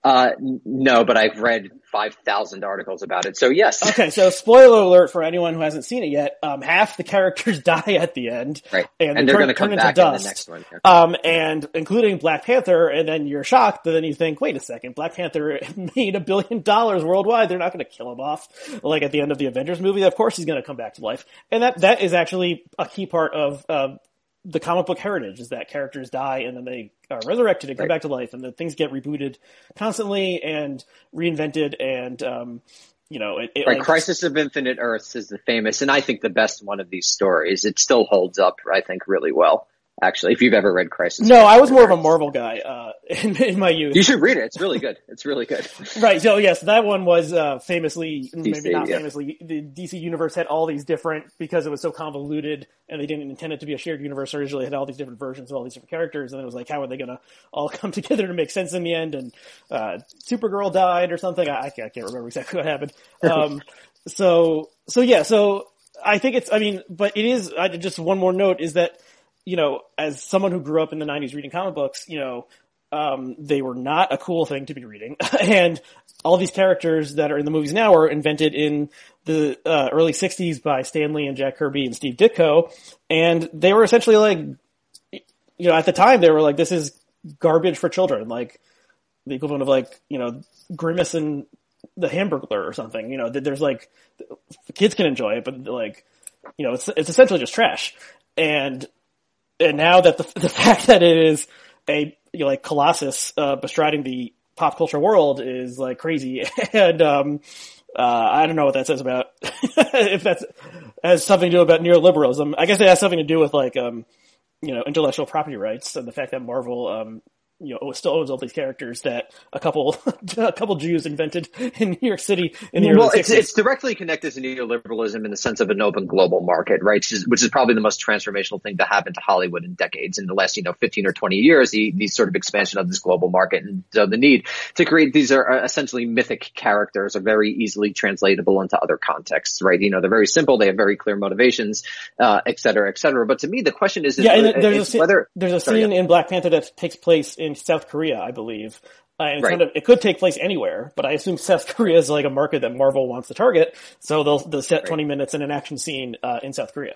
Uh, no, but I've read five thousand articles about it. So yes, Okay, so spoiler alert for anyone who hasn't seen it yet. Um, half the characters (laughs) die at the end, right, And, and, they they're going to come back in the dust. next one. yeah. Um, and including Black Panther, and then you're shocked, but then you think, wait a second, Black Panther (laughs) made a billion dollars worldwide. They're not going to kill him off like at the end of the Avengers movie. Of course, he's going to come back to life, and that that is actually a key part of uh, the comic book heritage is that characters die and then they are resurrected and come Right. back to life, and the things get rebooted constantly and reinvented, and um, you know, it, it Right, like, Crisis of Infinite Earths is the famous, and I think the best one of these stories. It still holds up, I think, really well. Actually, if you've ever read Crisis. No, I was more of a Marvel guy uh, (laughs) in, in my youth. You should read it. It's really good. It's really good. (laughs) right. So yes, that one was uh, famously, DC, maybe not yeah. famously, the DC universe had all these different because it was so convoluted and they didn't intend it to be a shared universe. Originally, had all these different versions of all these different characters, and it was like, how are they going to all (laughs) come together to make sense in the end? And uh, Supergirl died or something. I, I can't remember exactly what happened. Um, so so yeah, so I think it's. I mean, but it is. I, just one more note is that you know, as someone who grew up in the '90s reading comic books, you know, um, they were not a cool thing to be reading, (laughs) and all these characters that are in the movies now were invented in the uh, early '60s by Stan Lee and Jack Kirby and Steve Ditko, and they were essentially like, you know, at the time they were like, this is garbage for children, like the equivalent of like, you know, Grimace and the Hamburglar or something. You know, th- there's like kids can enjoy it, but like, you know, it's it's essentially just trash. And and now that the (laughs) the fact that it is a you know, like Colossus uh, bestriding the pop culture world is like crazy, (laughs) and um, uh, I don't know what that says about (laughs) if that's has something to do about neoliberalism. I guess it has something to do with like um, you know intellectual property rights and the fact that Marvel um, you know still owns all these characters that a couple (laughs) a couple Jews invented in New York City in the well, early it's, 60s. it's directly connected to neoliberalism in the sense of an open global market, right? Which is, which is probably the most transformational thing to happen to Hollywood in decades. In the last, you know, 15 or 20 years, the, the sort of expansion of this global market and so the need to create these are essentially mythic characters are very easily translatable into other contexts, right? You know, they're very simple. They have very clear motivations, uh, et cetera, et cetera. But to me, the question is, is, yeah, and there's a whether, there's a scene yeah. in Black Panther that takes place in South Korea, I believe. Uh, and Right. kind of, it could take place anywhere, but I assume (laughs) South Korea is like a market that Marvel wants to target, so they'll they'll set 20 minutes in an action scene uh, in South Korea.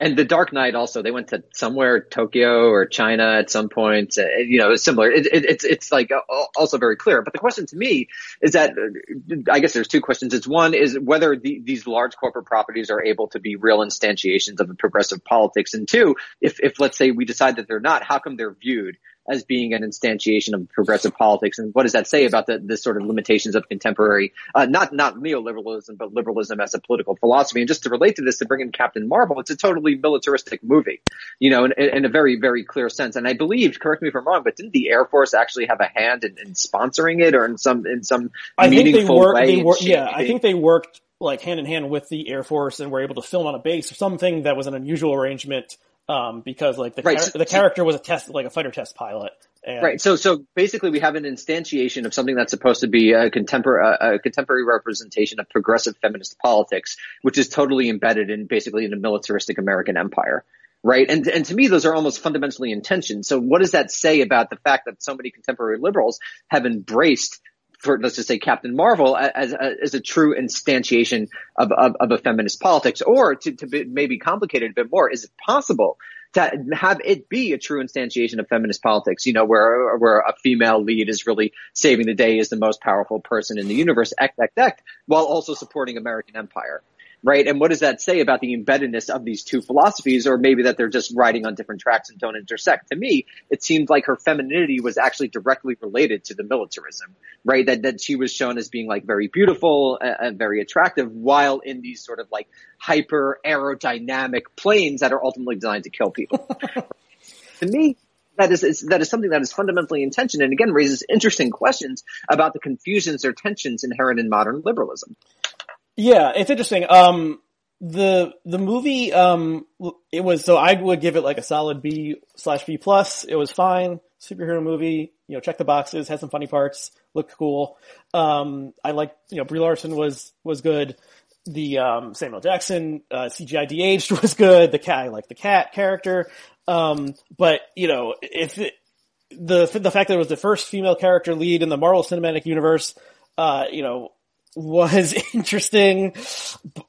And the Dark Knight also, they went to somewhere, Tokyo or China at some point. Uh, you know, it's similar. It, it, it's it's like uh, also very clear. But the question to me is that uh, I guess there's two questions. It's one is whether the, these large corporate properties are able to be real instantiations of a progressive politics, and two, if if let's say we decide that they're not, how come they're viewed as being an instantiation of progressive politics, and what does that say about the, the sort of limitations of contemporary, uh, not not neoliberalism, but liberalism as a political philosophy? And just to relate to this, to bring in Captain Marvel, it's a totally militaristic movie, you know, in, in a very very clear sense. And I believe, correct me if I'm wrong, but didn't the Air Force actually have a hand in, in sponsoring it, or in some in some I think they meaningful worked. way? They in wor- yeah, I think they worked like hand in hand with the Air Force and were able to film on a base. Or something that was an unusual arrangement um, because like the Right, char- so- the character was a test like a fighter test pilot. And, Right. So, so basically, we have an instantiation of something that's supposed to be a contemporary, a contemporary representation of progressive feminist politics, which is totally embedded in basically in a militaristic American empire. Right. And, and to me, those are almost fundamentally in tension. So what does that say about the fact that so many contemporary liberals have embraced for let's just say Captain Marvel as a, as a true instantiation of, of, of a feminist politics, or to, to be, maybe complicate it a bit more, is it possible to have it be a true instantiation of feminist politics? You know, where where a female lead is really saving the day, is the most powerful person in the universe, act, act, act, while also supporting American empire. Right. And what does that say about the embeddedness of these two philosophies, or maybe that they're just riding on different tracks and don't intersect? To me, it seemed like her femininity was actually directly related to the militarism, right? That, that she was shown as being like very beautiful and, and very attractive while in these sort of like hyper aerodynamic planes that are ultimately designed to kill people. (laughs) to me, that is, that is something that is fundamentally in tension and again raises interesting questions about the confusions or tensions inherent in modern liberalism. Yeah, it's interesting. Um, the the movie, um, it was so I would give it like a solid B slash B plus. It was fine, superhero movie. You know, check the boxes, had some funny parts, looked cool. Um, I like you know Brie Larson was was good. The um, Samuel Jackson uh, CGI de-aged (laughs) was good. The cat, I like the cat character. Um, but you know, if it, the the fact that it was the first female character lead in the Marvel Cinematic Universe, uh, you know, was (laughs) interesting.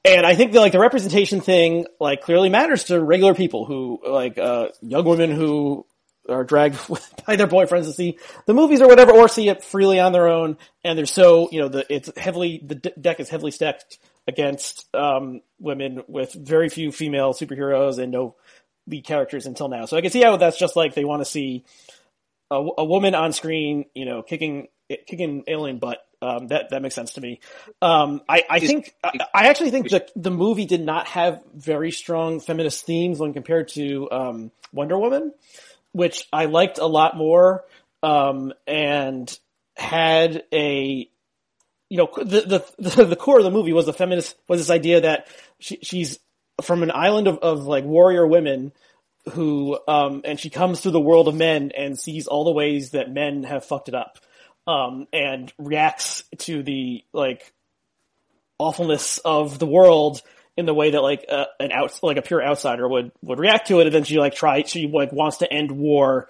And I think like the representation thing, like clearly matters to regular people who like, uh, young women who are dragged (laughs) by their boyfriends to see the movies or whatever, or see it freely on their own. And they're so, you know, the, it's heavily, the deck is heavily stacked against, um, women with very few female superheroes and no lead characters until now. So I can see how that's just like they want to see a, a woman on screen, you know, kicking, kicking alien butt Um, that that makes sense to me. Um, I, I think I, I actually think that the movie did not have very strong feminist themes when compared to um, Wonder Woman, which I liked a lot more, um, and had a you know the, the the core of the movie was the feminist was this idea that she, she's from an island of, of like warrior women who um and she comes through the world of men and sees all the ways that men have fucked it up um and reacts to the like awfulness of the world in the way that like uh, an out like a pure outsider would would react to it and then she like try she like wants to end war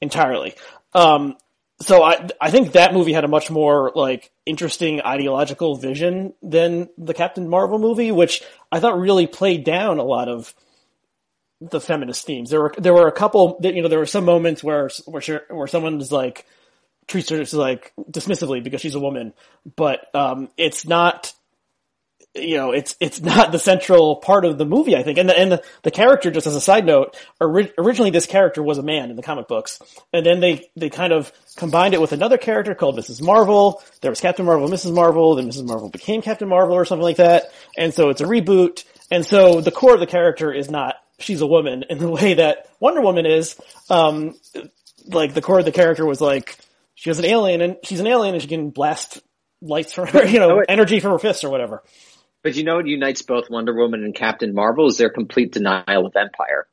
entirely um so I I think that movie had a much more like interesting ideological vision than the Captain Marvel movie, which I thought really played down a lot of the feminist themes. There were there were a couple that you know there were some moments where where where someone was like treats her like dismissively because she's a woman, but um, it's not you know, it's it's not the central part of the movie, I think. And the and the, the character, just as a side note, ori- originally this character was a man in the comic books, and then they they kind of combined it with another character called Mrs. Marvel. There was Captain Marvel, Mrs. Marvel, then Mrs. Marvel became Captain Marvel or something like that. And so it's a reboot. And so the core of the character is not she's a woman in the way that Wonder Woman is. Um, like the core of the character was like she was an alien, and she's an alien, and she can blast lights from her, you know, energy from her fists or whatever. But you know what unites both Wonder Woman and Captain Marvel is their complete denial of empire.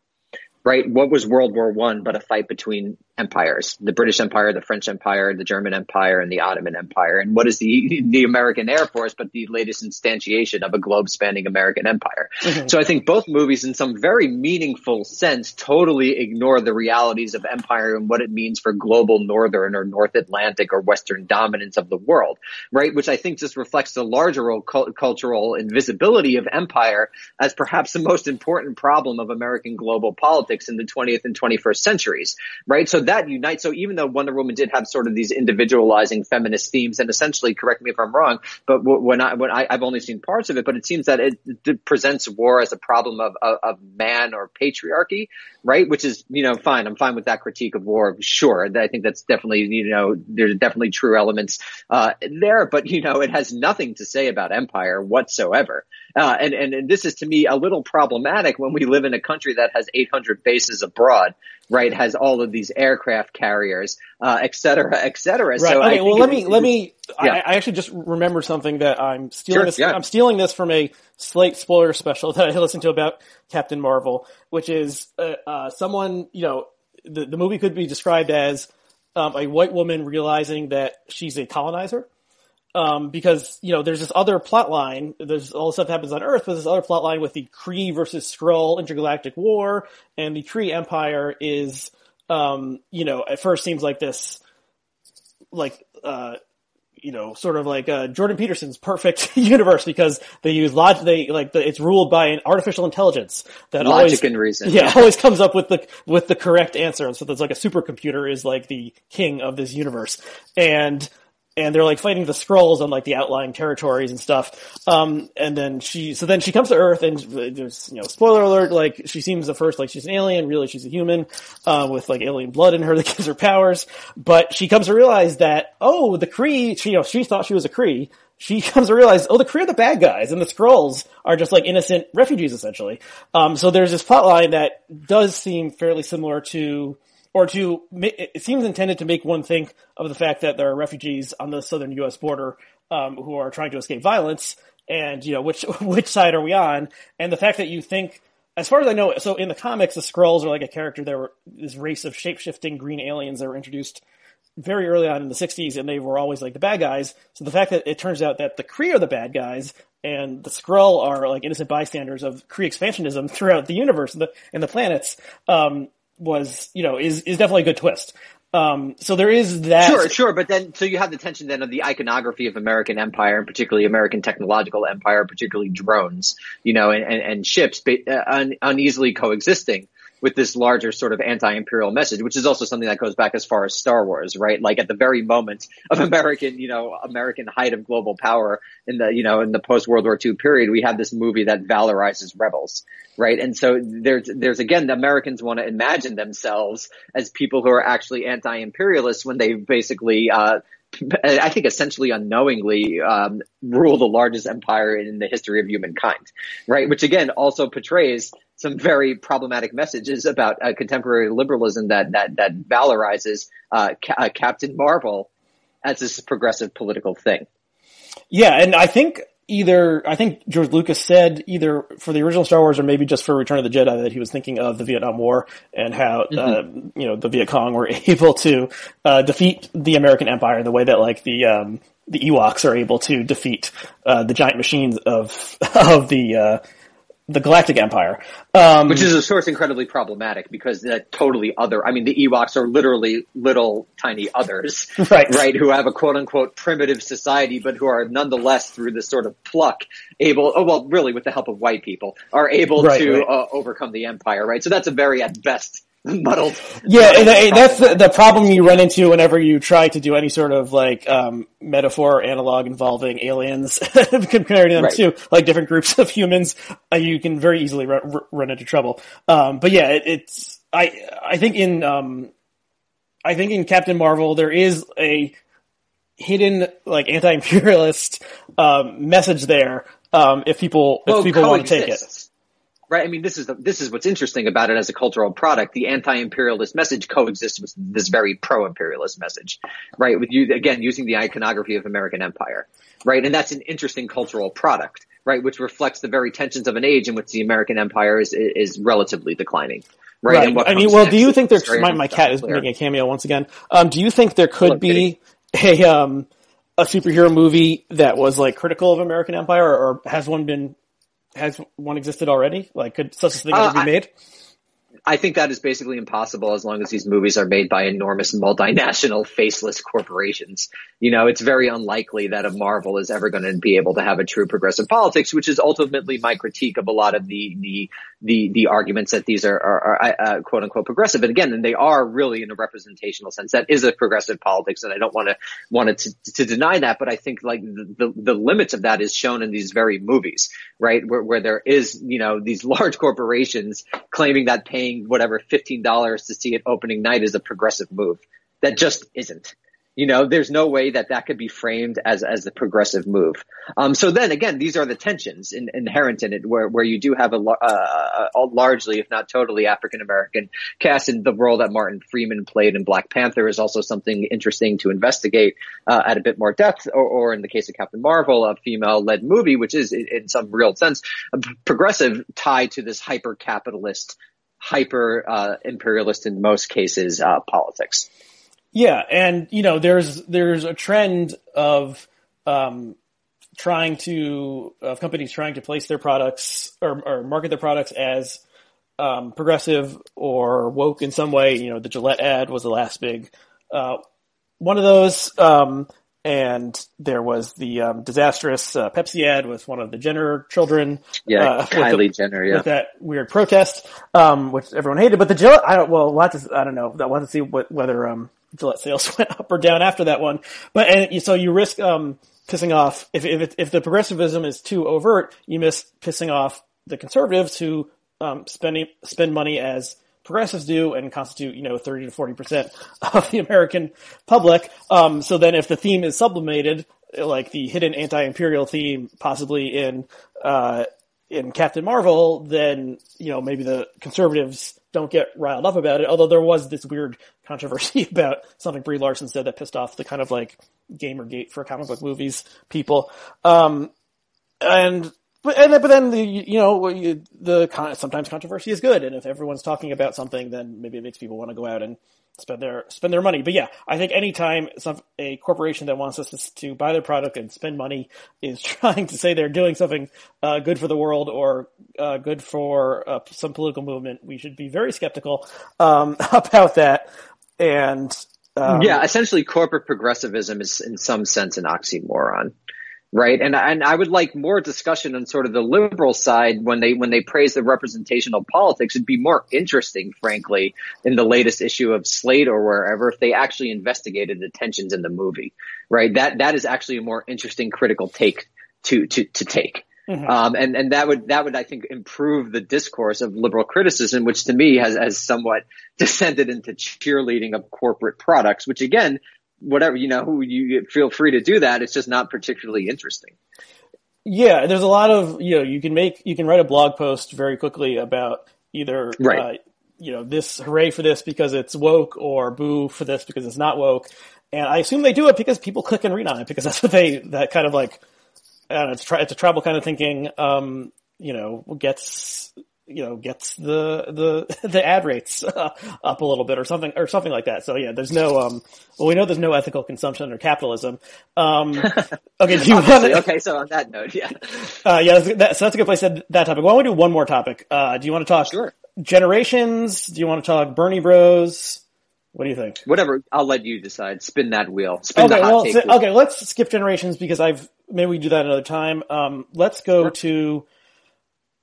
Right? What was World War One but a fight between empires, the British Empire, the French Empire, the German Empire, and the Ottoman Empire. And what is the the American Air Force but the latest instantiation of a globe spanning American empire? Mm-hmm. So I think both movies, in some very meaningful sense, totally ignore the realities of empire and what it means for global northern or North Atlantic or Western dominance of the world, right? Which I think just reflects the larger cultural invisibility of empire as perhaps the most important problem of American global politics in the 20th and 21st centuries, right? So that unites. So even though Wonder Woman did have sort of these individualizing feminist themes, and essentially, correct me if I'm wrong, but when I when I, have only seen parts of it, but it seems that it, it presents war as a problem of, of, of man or patriarchy, right? Which is you know fine. I'm fine with that critique of war. Sure, I think that's definitely you know there's definitely true elements uh, there, but you know it has nothing to say about empire whatsoever. Uh, and, and, and this is to me a little problematic when we live in a country that has 800 bases abroad, right? Has all of these aircraft carriers, uh, et cetera, et cetera. Right. So okay. well, let me, let me, yeah. I, I, actually just remember something that I'm stealing sure, this, yeah. I'm stealing this from a Slate spoiler special (laughs) that I listened to about Captain Marvel, which is, uh, uh someone, you know, the, the movie could be described as, um, a white woman realizing that she's a colonizer um, because you know there's this other plot line. There's all the stuff that happens on Earth, but this other plot line with the Kree versus Skrull intergalactic war, and the Kree Empire is, um, you know, at first seems like this, like, uh, you know, sort of like uh, Jordan Peterson's perfect (laughs) universe because they use logic. They like the, it's ruled by an artificial intelligence that logic always, and reason. Yeah, yeah, always comes up with the with the correct answer. And so there's like a supercomputer is like the king of this universe, and and they're like fighting the Skrulls on like the outlying territories and stuff. Um, and then she, so then she comes to Earth and there's, you know, spoiler alert, like she seems at first like she's an alien, really she's a human, uh, with like alien blood in her (laughs) that gives her powers. But she comes to realize that, oh, the Kree, she, you know, she thought she was a Kree. She (laughs) comes to realize, oh, the Kree are the bad guys and the Skrulls are just like innocent refugees essentially. Um, so there's this plot line that does seem fairly similar to, or to it seems intended to make one think of the fact that there are refugees on the southern U.S. border um, who are trying to escape violence, and you know which (laughs) which side are we on? And the fact that you think, as far as I know, so in the comics, the Skrulls are like a character. There were this race of shape shifting green aliens that were introduced very early on in the 60s, and they were always like the bad guys. So the fact that it turns out that the Kree are the bad guys and the Skrull are like innocent bystanders of Kree expansionism (laughs) throughout the universe and the, and the planets, um, was, you know, is, is definitely a good twist. Um, so there is that. Sure, sure, but then so you have the tension then of the iconography of American empire, and particularly American technological empire, particularly drones, you know, and, and, and ships uh, un, uneasily coexisting with this larger sort of anti-imperial message, which is also something that goes back as far as Star Wars, right? Like at the very moment of (laughs) American, you know, American height of global power in the, you know, in the post World War II period, we have this movie that valorizes rebels, right? And so there's, there's again, the Americans want to imagine themselves as people who are actually anti-imperialists when they basically, uh, I think essentially unknowingly um, rule the largest empire in the history of humankind, right? Which again also portrays some very problematic messages about uh, contemporary liberalism that that that valorizes uh, Ca- uh, Captain Marvel as this progressive political thing. Yeah, and I think either I think George Lucas said either for the original Star Wars or maybe just for Return of the Jedi that he was thinking of the Vietnam War and how mm-hmm. uh, you know the Viet Cong were (laughs) able to uh, defeat the American Empire in the way that like the um, the Ewoks are able to defeat uh, the giant machines of (laughs) of the uh, the Galactic Empire, um, which is of course incredibly problematic because that totally other. I mean, the Ewoks are literally little tiny others, (laughs) right? Right, who have a quote unquote primitive society, but who are nonetheless through this sort of pluck able. Oh well, really, with the help of white people, are able right, to right. Uh, overcome the empire. Right, so that's a very at best (laughs) muddled. Yeah, muddled and, that's the, the, problem you run into whenever you try to do any sort of like um, metaphor or analog involving aliens, (laughs) comparing them right. to like different groups of humans. Uh, you can very easily run, run into trouble. Um, but yeah, it, it's I I think in um, I think in Captain Marvel there is a hidden like anti-imperialist um, message there. Um, if people if well, people want to take it right? I mean, this is the, this is what's interesting about it as a cultural product. The anti-imperialist message coexists with this very pro-imperialist message, right? With you again using the iconography of American empire, right? And that's an interesting cultural product, right? Which reflects the very tensions of an age in which the American empire is is relatively declining. Right. right. I mean, well, do you think there's my, my cat is making a cameo once again? Um, do you think there could be a um a superhero movie that was like critical of American empire, or, or has one been has one existed already? Like, could such a thing ever uh, be made? I think that is basically impossible as long as these movies are made by enormous multinational faceless corporations. You know, it's very unlikely that a Marvel is ever going to be able to have a true progressive politics, which is ultimately my critique of a lot of the the the, the arguments that these are, are, are uh, quote unquote progressive. And again, and they are really in a representational sense. That is a progressive politics, and I don't want to want to to deny that, but I think like the, the, the limits of that is shown in these very movies, right? Where where there is you know these large corporations claiming that paying paying whatever $15 to see it opening night is a progressive move. That just isn't. You know, there's no way that that could be framed as as a progressive move. Um, so then again, these are the tensions in, inherent in it, where where you do have a, uh, a largely, if not totally, African American cast, and the role that Martin Freeman played in Black Panther is also something interesting to investigate uh, at a bit more depth. Or, or, in the case of Captain Marvel, a female-led movie, which is in some real sense a progressive, tied to this hyper capitalist hyper uh, imperialist in most cases uh, politics. Yeah, and you know, there's there's a trend of um, trying to of companies trying to place their products or, or market their products as um, progressive or woke in some way. You know, the Gillette ad was the last big uh, one of those. Um, and there was the um, disastrous uh, Pepsi ad with one of the Jenner children. Yeah, uh, Kylie the, Jenner. Yeah, with that weird protest, um, which everyone hated. But the Gillette, I don't. Well, we'll to, I don't know. I want to see what, whether um, Gillette sales (laughs) went up or down after that one. But and so you risk um, pissing off if if, it, if the progressivism is too overt, you miss pissing off the conservatives who um, spending spend money as progressives do and constitute, you know, 30 to 40% of the American public. Um, so then if the theme is sublimated, like the hidden anti-imperial theme possibly in, uh, in Captain Marvel, then, you know, maybe the conservatives don't get riled up about it. Although there was this weird controversy (laughs) about something Brie Larson said that pissed off the kind of like Gamergate for comic book movies people. Um, and but and but then the you know the sometimes controversy is good, and if everyone's talking about something, then maybe it makes people want to go out and spend their spend their money. But yeah, I think anytime some a corporation that wants us to, to buy their product and spend money is (laughs) trying to say they're doing something uh, good for the world or uh, good for uh, some political movement, we should be very skeptical um, (laughs) about that. And um, yeah, essentially, corporate progressivism is in some sense an oxymoron right? And and I would like more discussion on sort of the liberal side when they when they praise the representational politics. It'd be more interesting, frankly, in the latest issue of Slate or wherever if they actually investigated the tensions in the movie, right? That that is actually a more interesting critical take to to to take. Mm-hmm. Um, and, and that would, that would, I think, improve the discourse of liberal criticism, which to me has, has somewhat (laughs) descended into cheerleading of corporate products, which again, whatever, you know, you feel free to do that. It's just not particularly interesting. Yeah, there's a lot of you know you can make you can write a blog post very quickly about either right. uh, you know this hooray for this because it's woke or boo for this because it's not woke, and I assume they do it because people click and read on it because that's what they that kind of like I don't know, it's, it's a tribal kind of thinking. Um, you know, gets you know gets the the (laughs) the ad rates uh, up a little bit or something or something like that. So yeah, there's no um well we know there's no ethical consumption or capitalism. Um (laughs) okay, do you want to, okay, so on that note, yeah. Uh yeah, that's, that, so that's a good place to that topic. Why don't we do one more topic? Uh do you want to talk Sure. generations? Do you want to talk Bernie Bros? What do you think? Whatever, I'll let you decide. Spin that wheel. Spin Okay, well, so- wheel. okay, let's skip generations because I've maybe we do that another time. Um, let's go to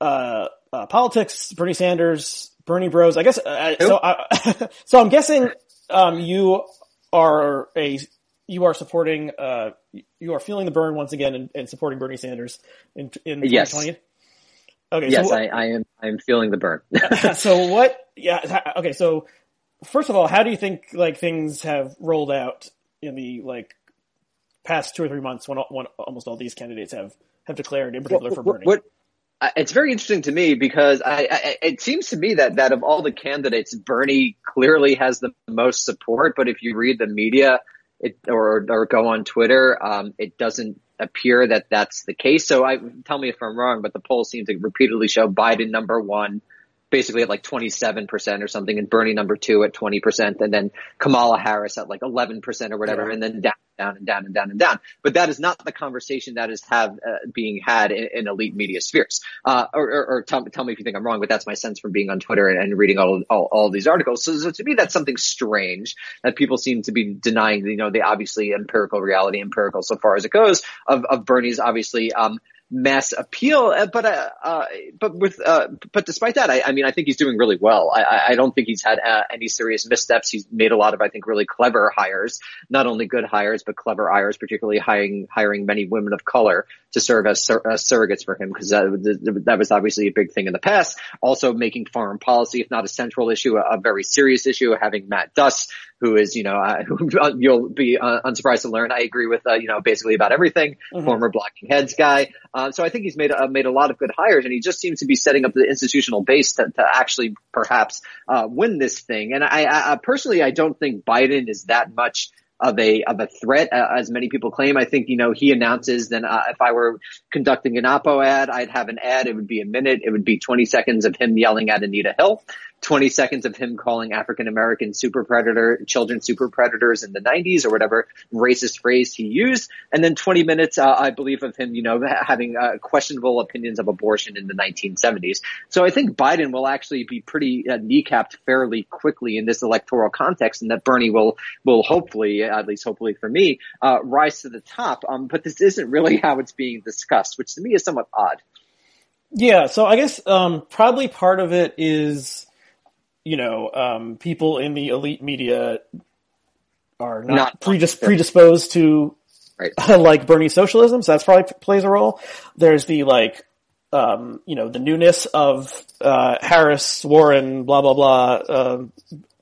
uh, uh, politics. Bernie Sanders, Bernie Bros. I guess. Uh, so, I, (laughs) so I'm guessing um, you are a you are supporting uh, you are feeling the burn once again and, and supporting Bernie Sanders in in Yes. 2020. Okay, Yes, so I, I am. I am feeling the burn. (laughs) (laughs) so what? Yeah. Okay. So first of all, how do you think like things have rolled out in the like past two or three months when, when almost all these candidates have have declared, in particular for Bernie? what- it's very interesting to me because I, I, it seems to me that, that of all the candidates, Bernie clearly has the most support. But if you read the media, it, or or go on Twitter, um, it doesn't appear that that's the case. So I tell me if I'm wrong, but the polls seem to repeatedly show Biden number one, basically at like 27% or something, and Bernie number two at 20%, and then Kamala Harris at like 11% or whatever, Yeah. and then down, down and down and down and down. But that is not the conversation that is have uh, being had in, in elite media spheres. Uh, or, or, or tell, tell me if you think I'm wrong, but that's my sense from being on Twitter and, and reading all, all all these articles. So, so to me, that's something strange that people seem to be denying. You know, the obviously empirical reality, empirical so far as it goes, of of Bernie's obviously. Um, mass appeal, uh, but uh, uh, but with uh, but despite that, I, I mean, I think he's doing really well. I- I, don't think he's had uh, any serious missteps. He's made a lot of, I think, really clever hires, not only good hires but clever hires, particularly hiring hiring many women of color to serve as, sur- as surrogates for him because that, that was obviously a big thing in the past. Also, making foreign policy, if not a central issue, a, a very serious issue. Having Matt Duss, who is, you know, uh, (laughs) who you'll be uh, unsurprised to learn, I agree with, uh, you know, basically about everything. Mhm. Former Bloggingheads guy. Uh, so I think he's made uh, made a lot of good hires, and he just seems to be setting up the institutional base to, to actually perhaps uh, win this thing. And I, I, I personally, I don't think Biden is that much of a of a threat uh, as many people claim. I think you know he announces. Then uh, if I were conducting an Oppo ad, I'd have an ad. It would be a minute. It would be 20 seconds of him yelling at Anita Hill. 20 seconds of him calling African American super predator, children super predators in the 90s or whatever racist phrase he used. And then 20 minutes, uh, I believe, of him, you know, having uh, questionable opinions of abortion in the 1970s. So I think Biden will actually be pretty uh, kneecapped fairly quickly in this electoral context and that Bernie will, will hopefully, at least hopefully for me, uh, rise to the top. Um, but this isn't really how it's being discussed, which to me is somewhat odd. Yeah, so I guess um, probably part of it is, you know, um, people in the elite media are not, Not- predis- predisposed to Right. (laughs) like Bernie socialism, so that's probably plays a role. There's the like, um, you know, the newness of uh, Harris, Warren, blah blah blah, um,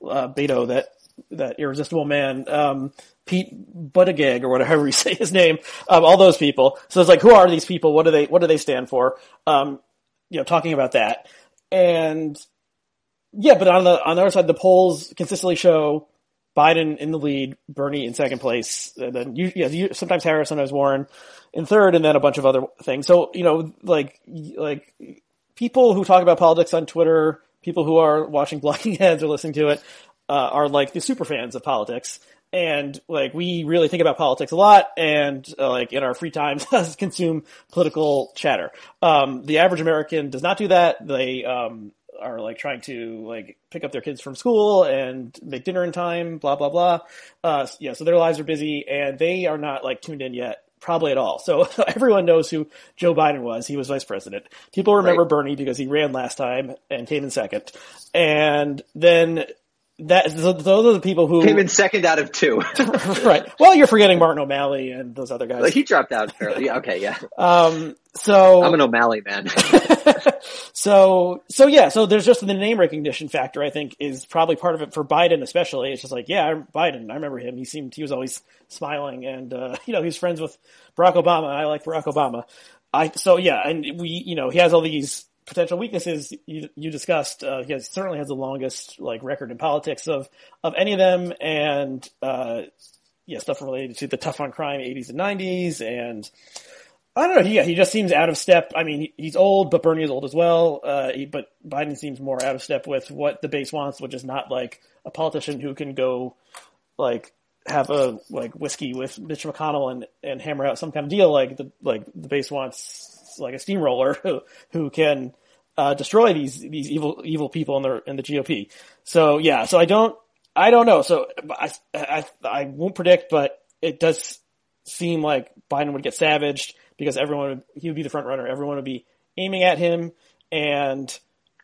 uh, Beto, that that irresistible man, um, Pete Buttigieg or whatever you (laughs) say his name, um, all those people. So it's like, who are these people? What do they what do they stand for? Um, you know, talking about that, and yeah, but on the on the other side, the polls consistently show Biden in the lead, Bernie in second place, and then you, yeah, you, sometimes Harris, sometimes Warren in third, and then a bunch of other things. So you know, like like people who talk about politics on Twitter, people who are watching (laughs) Blocking or listening to it, uh, are like the super fans of politics. And like we really think about politics a lot, and uh, like in our free time, (laughs) consume political chatter. Um, the average American does not do that. They um, are like trying to like pick up their kids from school and make dinner in time, blah blah blah. Uh, yeah, so their lives are busy and they are not like tuned in yet, probably at all. So (laughs) everyone knows who Joe Biden was. He was vice president. People remember Right. Bernie because he ran last time and came in second. And then that those are the people who came in second out of two. (laughs) (laughs) right. Well, you're forgetting Martin O'Malley and those other guys. Like he dropped out fairly. Yeah, okay, yeah. Um. So I'm an O'Malley man. (laughs) so so yeah. So there's just the name recognition factor. I think is probably part of it for Biden, especially. It's just like, yeah, Biden. I remember him. He seemed he was always smiling, and uh, you know he's friends with Barack Obama. I like Barack Obama. I so yeah, and we you know he has all these potential weaknesses you, you discussed. Uh, he has, certainly has the longest like record in politics of of any of them, and uh, yeah, stuff related to the tough on crime '80s and '90s, and I don't know. Yeah, he just seems out of step. I mean, he's old, but Bernie is old as well. Uh, he, but Biden seems more out of step with what the base wants, which is not like a politician who can go like have a like whiskey with Mitch McConnell and and hammer out some kind of deal like the like the base wants like a steamroller (laughs) who who can uh, destroy these these evil evil people in the in the GOP. So yeah, so I don't I don't know. So I I I won't predict, but it does seem like Biden would get savaged because everyone would, he would be the front runner. Everyone would be aiming at him and.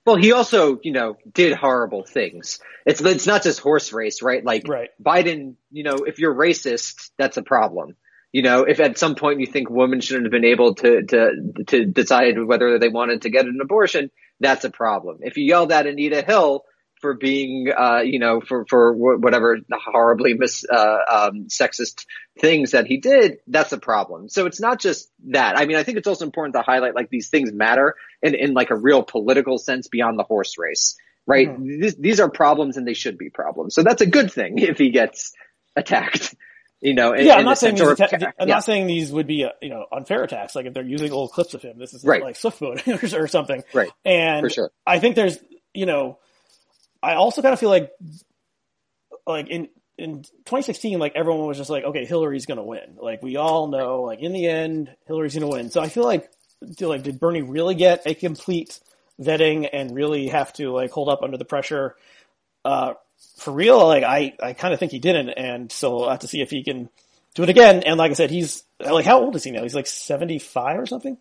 Well, he also, you know, did horrible things. It's it's not just horse race, right? Like right. Biden, you know, if you're racist, that's a problem. You know, if at some point you think women shouldn't have been able to to to decide whether they wanted to get an abortion, that's a problem. If you yelled at Anita Hill for being, uh, you know, for for whatever horribly mis uh, um, sexist things that he did, that's a problem. So it's not just that. I mean, I think it's also important to highlight like these things matter in in like a real political sense beyond the horse race, right? Mm-hmm. These, these are problems and they should be problems. So that's a good thing if he gets attacked you know, in, yeah, I'm not saying these, atta- I'm yeah. not saying these would be, uh, you know, unfair attacks. Like if they're using old clips of him, this is right. like swift boating (laughs) or, or something. Right. And For sure. I think there's, you know, I also kind of feel like, like in, in 2016, like everyone was just like, okay, Hillary's going to win. Like we all know, like in the end, Hillary's going to win. So I feel like, like, did Bernie really get a complete vetting and really have to like hold up under the pressure? Uh, for real, like I, I kind of think he didn't, and so I'll have to see if he can do it again. And like I said, he's like, how old is he now? He's like seventy five or something.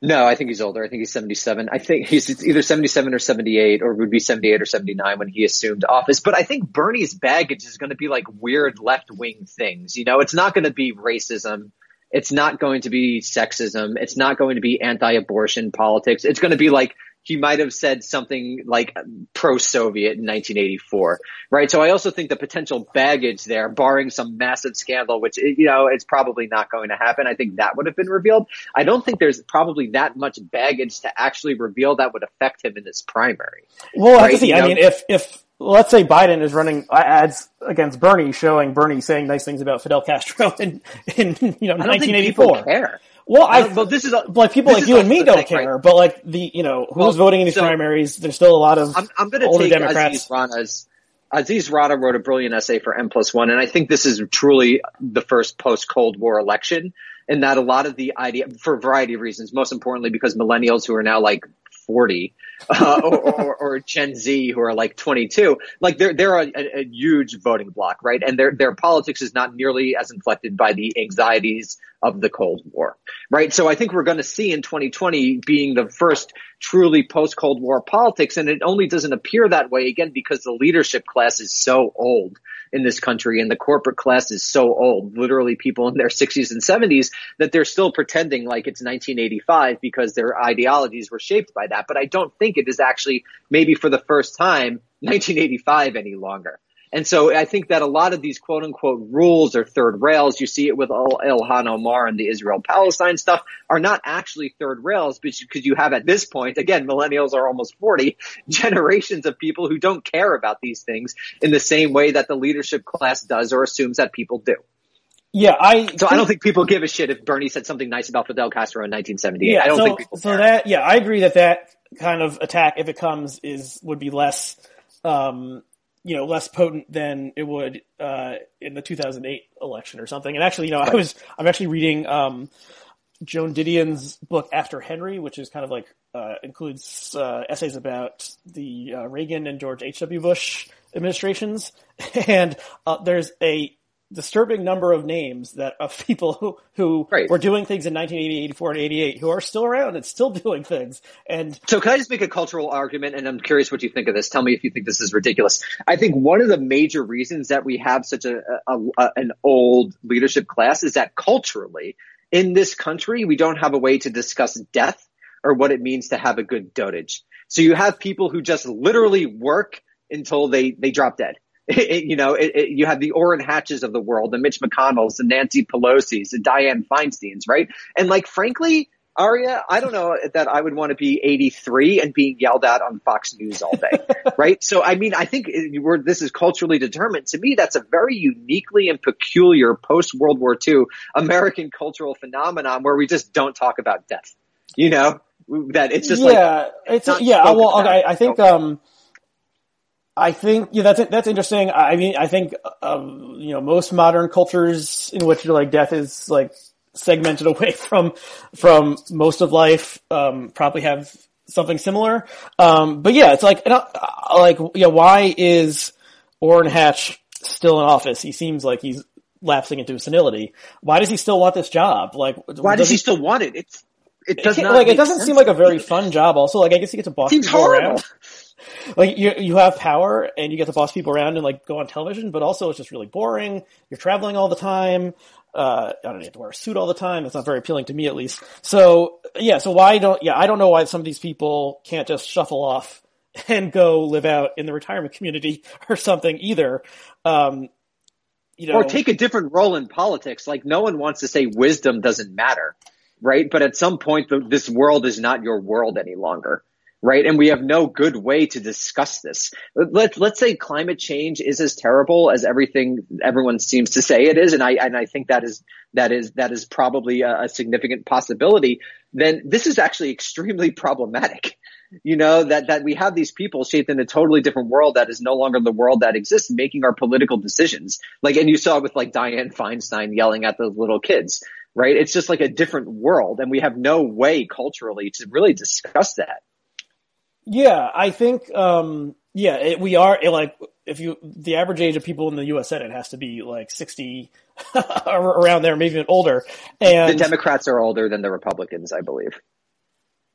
No, I think he's older. I think he's 77. I think he's either 77 or 78 or would be 78 or 79 when he assumed office. But I think Bernie's baggage is going to be like weird left wing things. You know, it's not going to be racism. It's not going to be sexism. It's not going to be anti abortion politics. It's going to be like he might have said something like pro-Soviet in 1984, right? So I also think the potential baggage there, barring some massive scandal, which, you know, it's probably not going to happen. I think that would have been revealed. I don't think there's probably that much baggage to actually reveal that would affect him in this primary. Well, right? I have to see. You I mean, if, if, let's say Biden is running ads against Bernie, showing Bernie saying nice things about Fidel Castro (laughs) in, in you know, 1984. care. Well, I well this is a, like people like you and me don't care, right? but like the you know who's well, voting in these so primaries? There's still a lot of I'm, I'm going to take Democrats. Aziz Rana's. Aziz Rana wrote a brilliant essay for n plus one, and I think this is truly the first post Cold War election, in that a lot of the idea, for a variety of reasons, most importantly because millennials who are now like 40 uh, or, or, or, Gen Z who are like 22, like they're they're a, a, huge voting bloc, right? And their their politics is not nearly as inflected by the anxieties of the Cold War, right? So I think we're going to see in 2020 being the first truly post Cold War politics, and it only doesn't appear that way again because the leadership class is so old in this country and the corporate class is so old, literally people in their 60s and 70s, that they're still pretending like it's 1985 because their ideologies were shaped by that. But I don't think it is actually maybe for the first time 1985 any longer. And so I think that a lot of these quote unquote rules or third rails, you see it with Ilhan Omar and the Israel Palestine stuff, are not actually third rails because you have at this point, again, millennials are almost 40, (laughs) generations of people who don't care about these things in the same way that the leadership class does or assumes that people do. Yeah, I. So think, I don't think people give a shit if Bernie said something nice about Fidel Castro in 1978. Yeah, I don't so, think people. So care. that, yeah, I agree that that kind of attack, if it comes, is would be less um, you know, less potent than it would uh, in the 2008 election or something. And actually, you know, I was I'm actually reading um, Joan Didion's book After Henry, which is kind of like uh, includes uh, essays about the uh, Reagan and George H. W. Bush administrations, (laughs) and uh, there's a disturbing number of names that of (laughs) people who who Right. were doing things in 1980, 84, and 88 who are still around and still (laughs) doing things. And So can I just make a cultural argument? And I'm curious what you think of this. Tell me if you think this is ridiculous. I think one of the major reasons that we have such a, a, a an old leadership class is that culturally in this country we don't have a way to discuss death or what it means to have a good dotage. So you have people who just literally work until they they drop dead. (laughs) It- you know, it, it, you have the Orrin Hatches of the world, the Mitch McConnells, the Nancy Pelosi's, the Diane Feinsteins, right? And like, frankly, Aryeh, I don't know that I would want to be 83 and being yelled at on Fox News all day, (laughs) right? So, I mean, I think we're, this is culturally determined. To me, that's a very uniquely and peculiar post World War II American cultural phenomenon where we just don't talk about death. You know, that it's just like, yeah, it's not yeah. Well, okay, about. I think um, I think yeah, that's that's interesting. I mean, I think um, you know, most modern cultures in which like death is like segmented (laughs) away from from most of life um, probably have something similar. Um, but yeah, it's like like yeah, why is Orrin Hatch still in office? He seems like he's lapsing into senility. Why does he still want this job? Like, why does he still want it? It's, it does it, not like it doesn't seem like a very fun job. Also, like I guess he gets a boss Seems horrible. around. Like you, you have power and you get to boss people around and like go on television, but also it's just really boring. You're traveling all the time. Uh, I don't have to wear a suit all the time. It's not very appealing to me, at least. So yeah, so why don't yeah? I don't know why some of these people can't just shuffle off (laughs) and go live out in the retirement community (laughs) or something either. Um, you know, or take a different role in politics. Like no one wants to say wisdom doesn't matter, right? But at some point, the, this world is not your world any longer, right? And we have no good way to discuss this. Let, let's say climate change is as terrible as everything everyone seems to say it is, and I and I think that is that is that is probably a, a significant possibility. Then this is actually extremely (laughs) problematic you know that that we have these people shaped in a totally different world that is no longer the world that exists making our political decisions like and you saw with like diane feinstein yelling at those little kids right it's just like a different world and we have no way culturally to really discuss that Yeah, I think, um, yeah, it, we are it, like, if you, the average age of people in the U.S. Senate has to be like 60 (laughs) around there, maybe even older. And the democrats are older than the republicans i believe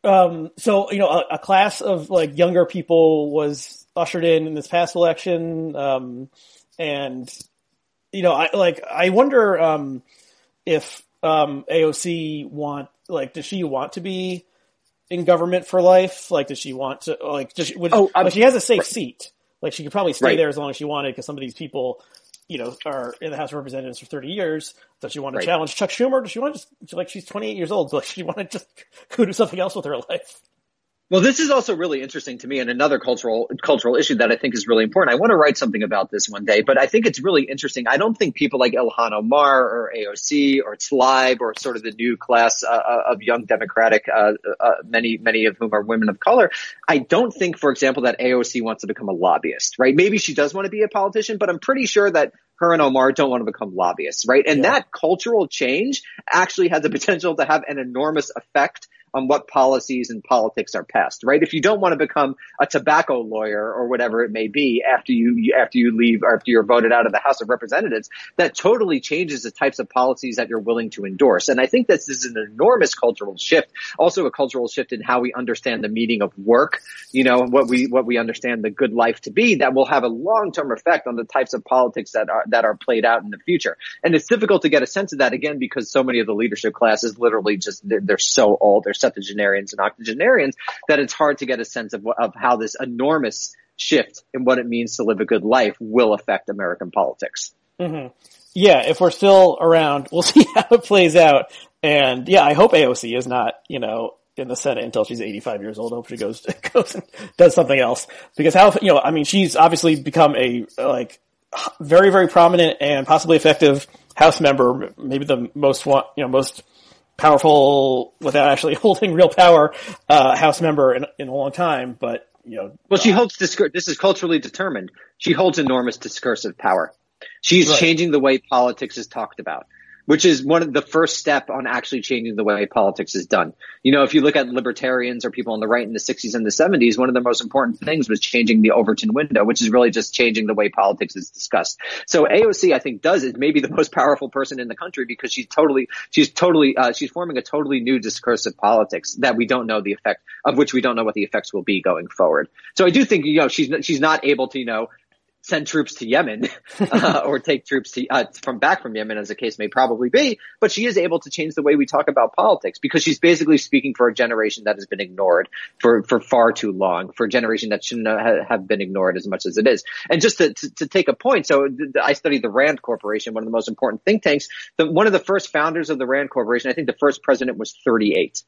um, so, you know, a, a class of like younger people was ushered in in this past election. Um, and, you know, I like, I wonder, um, if, um, AOC want, like, does she want to be in government for life? Like, does she want to, like, does she, would, Oh, like, she has a safe seat. Like, she could probably stay Right. there as long as she wanted because some of these people, you know, are in the House of Representatives for 30 years. Does she want to Right. challenge Chuck Schumer? Does she want to just, like, she's 28 years old. Like, she want to just (laughs) go do something else with her life? Well, this is also really interesting to me and another cultural cultural issue that I think is really important. I want to write something about this one day, but I think it's really interesting. I don't think people like Ilhan Omar or AOC or Tlaib or sort of the new class uh, of young Democratic, uh, uh, many many of whom are women of color. I don't think, for example, that AOC wants to become a lobbyist, right? Maybe she does want to be a politician, but I'm pretty sure that her and Omar don't want to become lobbyists, right? And Yeah. that cultural change actually has the potential to have an enormous effect on what policies and politics are passed, right? If you don't want to become a tobacco lawyer or whatever it may be after you after you leave or after you're voted out of the House of Representatives, that totally changes the types of policies that you're willing to endorse. And I think this is an enormous cultural shift, also a cultural shift in how we understand the meaning of work, you know, what we what we understand the good life to be that will have a long-term effect on the types of politics that are that are played out in the future. And it's difficult to get a sense of that again because so many of the leadership classes literally just they're, they're so old, they're septuagenarians and octogenarians that it's hard to get a sense of of how this enormous shift in what it means to live a good life will affect American politics. Mm-hmm. Yeah, if we're still around, we'll (laughs) see how it plays out. And yeah, I hope AOC is not, you know, in the Senate until she's 85 years old. I hope she goes, (laughs) goes and does something else. Because how, you know, I mean, she's obviously become a, like, very, very prominent and possibly effective House member, maybe the most you know, most powerful without actually (laughs) holding real power, uh, House member in, in a long time. But, you know, Well, she holds discur- this is culturally determined. She holds enormous discursive power. She's Right. changing the way politics is talked about. Which is one of the first step on actually changing the way politics is done. You know, if you look at libertarians or people on the right in the 60s and the 70s, one of the most important things was changing the Overton window, which is really just changing the way politics is discussed. So AOC, I think, does is maybe the most powerful person in the country because she's totally, she's totally, uh, she's forming a totally new discursive politics that we don't know the effect of which we don't know what the effects will be going forward. So I do think, you know, she's, she's not able to, you know, send troops to Yemen (laughs) (laughs) uh, or take troops to, uh, from back from Yemen, as the case may probably be. But she is able to change the way we talk about politics because she's basically speaking for a generation that has been ignored for for far too long, for a generation that shouldn't have been ignored as much as it is. And just to, to, to take a point, so I studied the Rand Corporation, one of the most important think tanks. The, one of the first founders of the Rand Corporation, I think the first president was 38.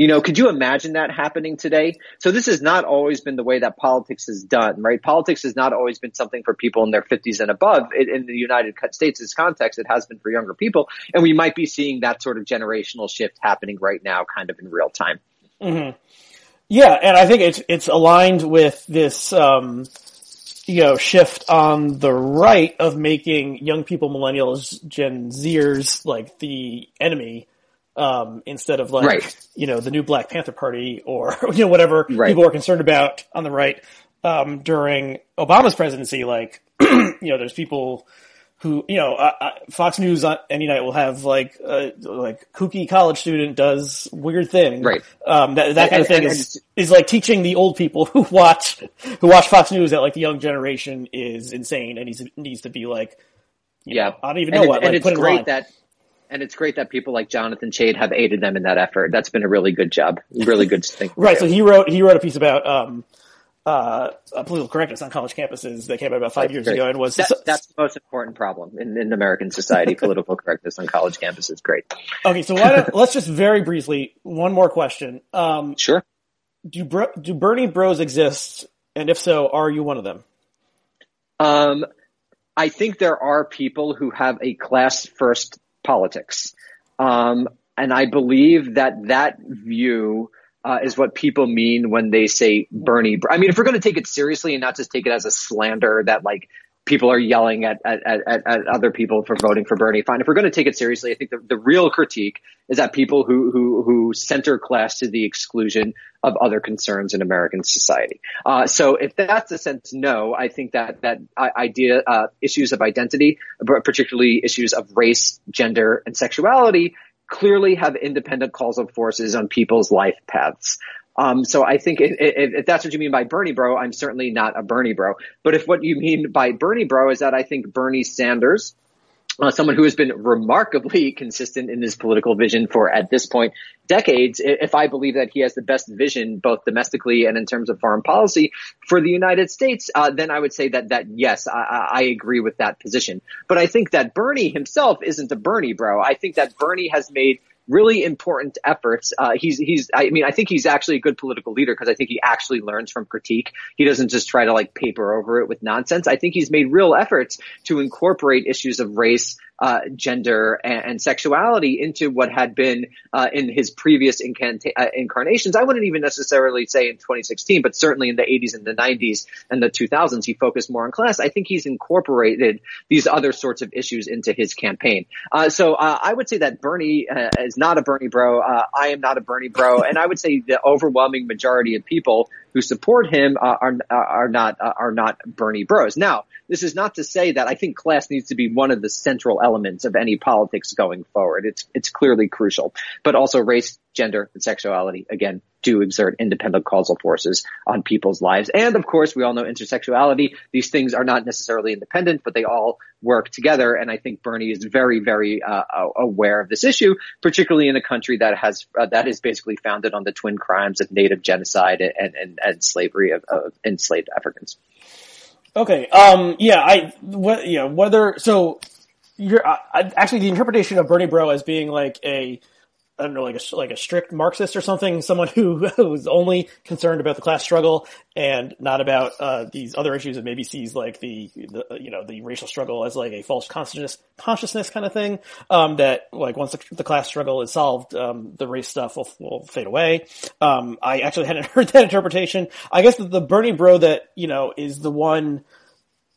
You know, could you imagine that happening today? So this has not always been the way that politics is done, right? Politics has not always been something for people in their 50s and above. It, in the United States' context, it has been for younger people. And we might be seeing that sort of generational shift happening right now, kind of in real time. Mm-hmm. Yeah, and I think it's it's aligned with this um, you know shift on the right of making young people, millennials, Gen Zers like the enemy um, instead of like right. you know the new Black Panther Party or (laughs) you know whatever right. people are concerned about on the right um, during Obama's presidency. Like (clears throat) you know, there's people who you know uh, uh, Fox News on any night will have like uh, like kooky college student does weird thing, right? Um, that that kind and, of thing and, is and, is like teaching the old people (laughs) who watch who watch Fox News that like the young generation is insane and needs needs to be like. yeah, know, I don't even know what. And like, it's great that and it's great that people like Jonathan Chait have aided them in that effort. That's been a really good job, really good thing. (laughs) right. So he wrote he wrote a piece about um, uh, political correctness on college campuses that came out about five that's years great. ago, and was that, that's the most important problem in, in American society. (laughs) political correctness on college campuses. Great. Okay, so why don't, let's just very briefly one more question. Um, sure. Do do Bernie Bros exist, and if so, are you one of them? Um, I think there are people who have a class first politics. Um, and I believe that that view uh, is what people mean when they say Bernie. I mean, if we're going to take it seriously and not just take it as a slander that like people are yelling at, at, at, at other people for voting for Bernie, fine. If we're going to take it seriously, I think the, the real critique is that people who, who, who center class to the exclusion of other concerns in American society. Uh, so if that's the sense, no, I think that that idea, uh, issues of identity, particularly issues of race, gender, and sexuality, clearly have independent causal forces on people's life paths. Um, so I think if, if, if, that's what you mean by Bernie bro, I'm certainly not a Bernie bro. But if what you mean by Bernie bro is that I think Bernie Sanders uh, someone who has been remarkably (laughs) consistent in his political vision for at this point decades if i believe that he has the best vision both domestically and in terms of foreign policy for the united states uh, then i would say that that yes I, I, agree with that position but i think that bernie himself isn't a bernie bro i think that bernie has made really important efforts. Uh, he's he's I mean I think he's actually a good political leader because I think he actually learns from critique. He doesn't just try to like paper over it with nonsense. I think he's made real efforts to incorporate issues of race, uh, gender and, and, sexuality into what had been uh, in his previous incanta- uh, incarnations. I wouldn't even necessarily say in 2016, but certainly in the 80s and the 90s and the 2000s, he focused more on class. I think he's incorporated these other sorts of issues into his campaign. Uh, so uh, I would say that Bernie uh, is not a Bernie bro. I am not a Bernie bro, and I would say the overwhelming majority of people who support him are are not are not Bernie bros. Now this is not to say that I think class needs to be one of the central elements of any politics going forward. It's, it's clearly crucial, but also race, gender, and sexuality, again, do exert independent causal forces on people's lives. And of course, we all know intersectionality. These things are not necessarily independent, but they all work together. And I think Bernie is very, very uh, aware of this issue, particularly in a country that has uh, that is basically founded on the twin crimes of native genocide and and, and slavery of, of enslaved Africans. Okay. Um. Yeah. I. What. Yeah. Whether. So. You're uh, actually the interpretation of Bernie Bro as being like a I don't know, like a like a strict Marxist or something, someone who (laughs) who's only concerned about the class struggle and not about uh, these other issues, and maybe sees like the, the you know the racial struggle as like a false consciousness consciousness kind of thing. Um, that like once the, the, class struggle is solved, um, the race stuff will, will fade away. Um, I actually (laughs) hadn't heard that interpretation. I guess the, the Bernie Bro that you know is the one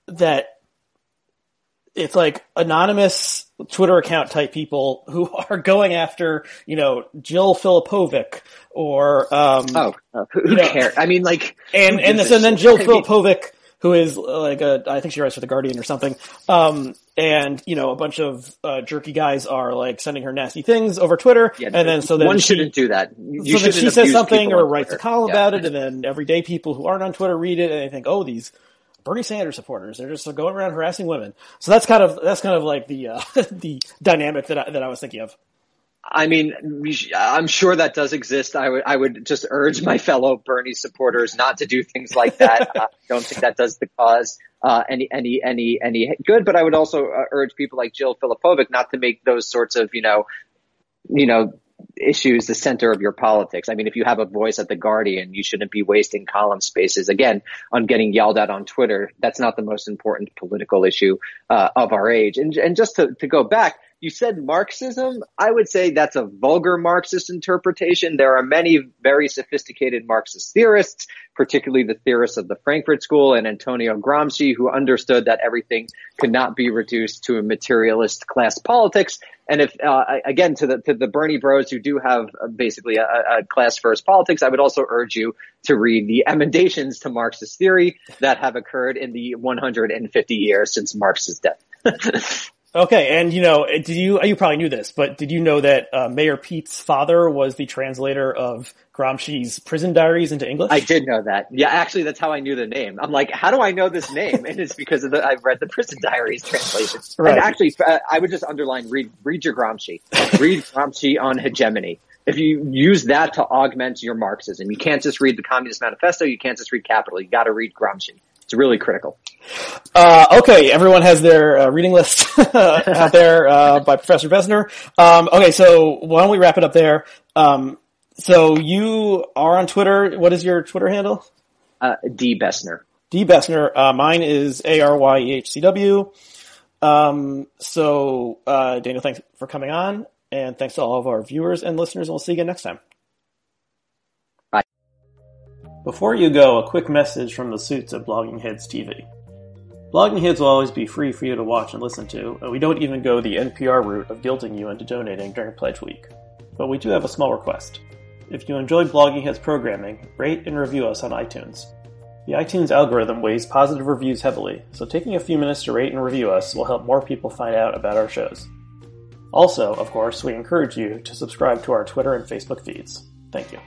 that it's like anonymous Twitter account type people who (laughs) are going after, you know, Jill Filipovic or, um, oh, uh, who, who cares? I mean, like, and, and, this, and then Jill I mean, Filipovic, who is uh, like a, I think she writes for the Guardian or something. Um, and you know, a bunch of uh, jerky guys are like sending her nasty things over Twitter, Yeah, and then so then one she, shouldn't do that. You so then she says something or writes a column Yeah. about it, and then everyday people who aren't on Twitter read it and they think, oh, these Bernie Sanders supporters, they're just going around harassing women. So that's kind of that's kind of like the uh, (laughs) the dynamic that I, that I was thinking of. I mean, I'm sure that does exist. I would, I would just urge my fellow Bernie supporters not to do things like that. (laughs) I don't think that does the cause uh, any, any, any, any good. But I would also uh, urge people like Jill Filipovic not to make those sorts of, you know, you know, issues the center of your politics. I mean, if you have a voice at the Guardian, you shouldn't be wasting column spaces again on getting yelled at on Twitter. That's not the most important political issue uh, of our age. And and just to, to go back, you said Marxism. I would say that's a vulgar Marxist interpretation. There are many very sophisticated Marxist theorists, particularly the theorists of the Frankfurt School and Antonio Gramsci, who understood that everything could not be reduced to a materialist class politics. And if, uh, again, to the, to the Bernie bros who do have uh, basically a, a class first politics, I would also urge you to read the emendations to Marxist theory that have occurred in the 150 years since Marx's death. (laughs) Okay, and you know, did you you probably knew this, but did you know that uh, Mayor Pete's father was the translator of Gramsci's Prison Diaries into English? I did know that. Yeah, actually, that's how I knew the name. I'm like, how do I know this name? And it's because of the, I've read the Prison Diaries translation. Right. And actually, uh, I would just underline, read, read your Gramsci. read Gramsci on hegemony. If you use that to augment your Marxism, you can't just read the Communist Manifesto, you can't just read Capital, you gotta read Gramsci. It's really critical. Uh, okay, everyone has their uh, reading list (laughs) out there uh, by Professor Bessner. Um, okay, so why don't we wrap it up there? Um, so you are on Twitter. What is your Twitter handle? Uh, D. Bessner. D Bessner. Uh, mine is A R Y E H C W. Um, so uh, Daniel, thanks for coming on, and thanks to all of our viewers and listeners. And we'll see you again next time. Before you go, a quick message from the suits at Bloggingheads TV. Bloggingheads will always be free for you to watch and listen to, and we don't even go the NPR route of guilting you into donating during Pledge Week. But we do have a small request. If you enjoy Bloggingheads programming, rate and review us on iTunes. The iTunes algorithm weighs positive reviews heavily, so taking a few minutes to rate and review us will help more people find out about our shows. Also, of course, we encourage you to subscribe to our Twitter and Facebook feeds. Thank you.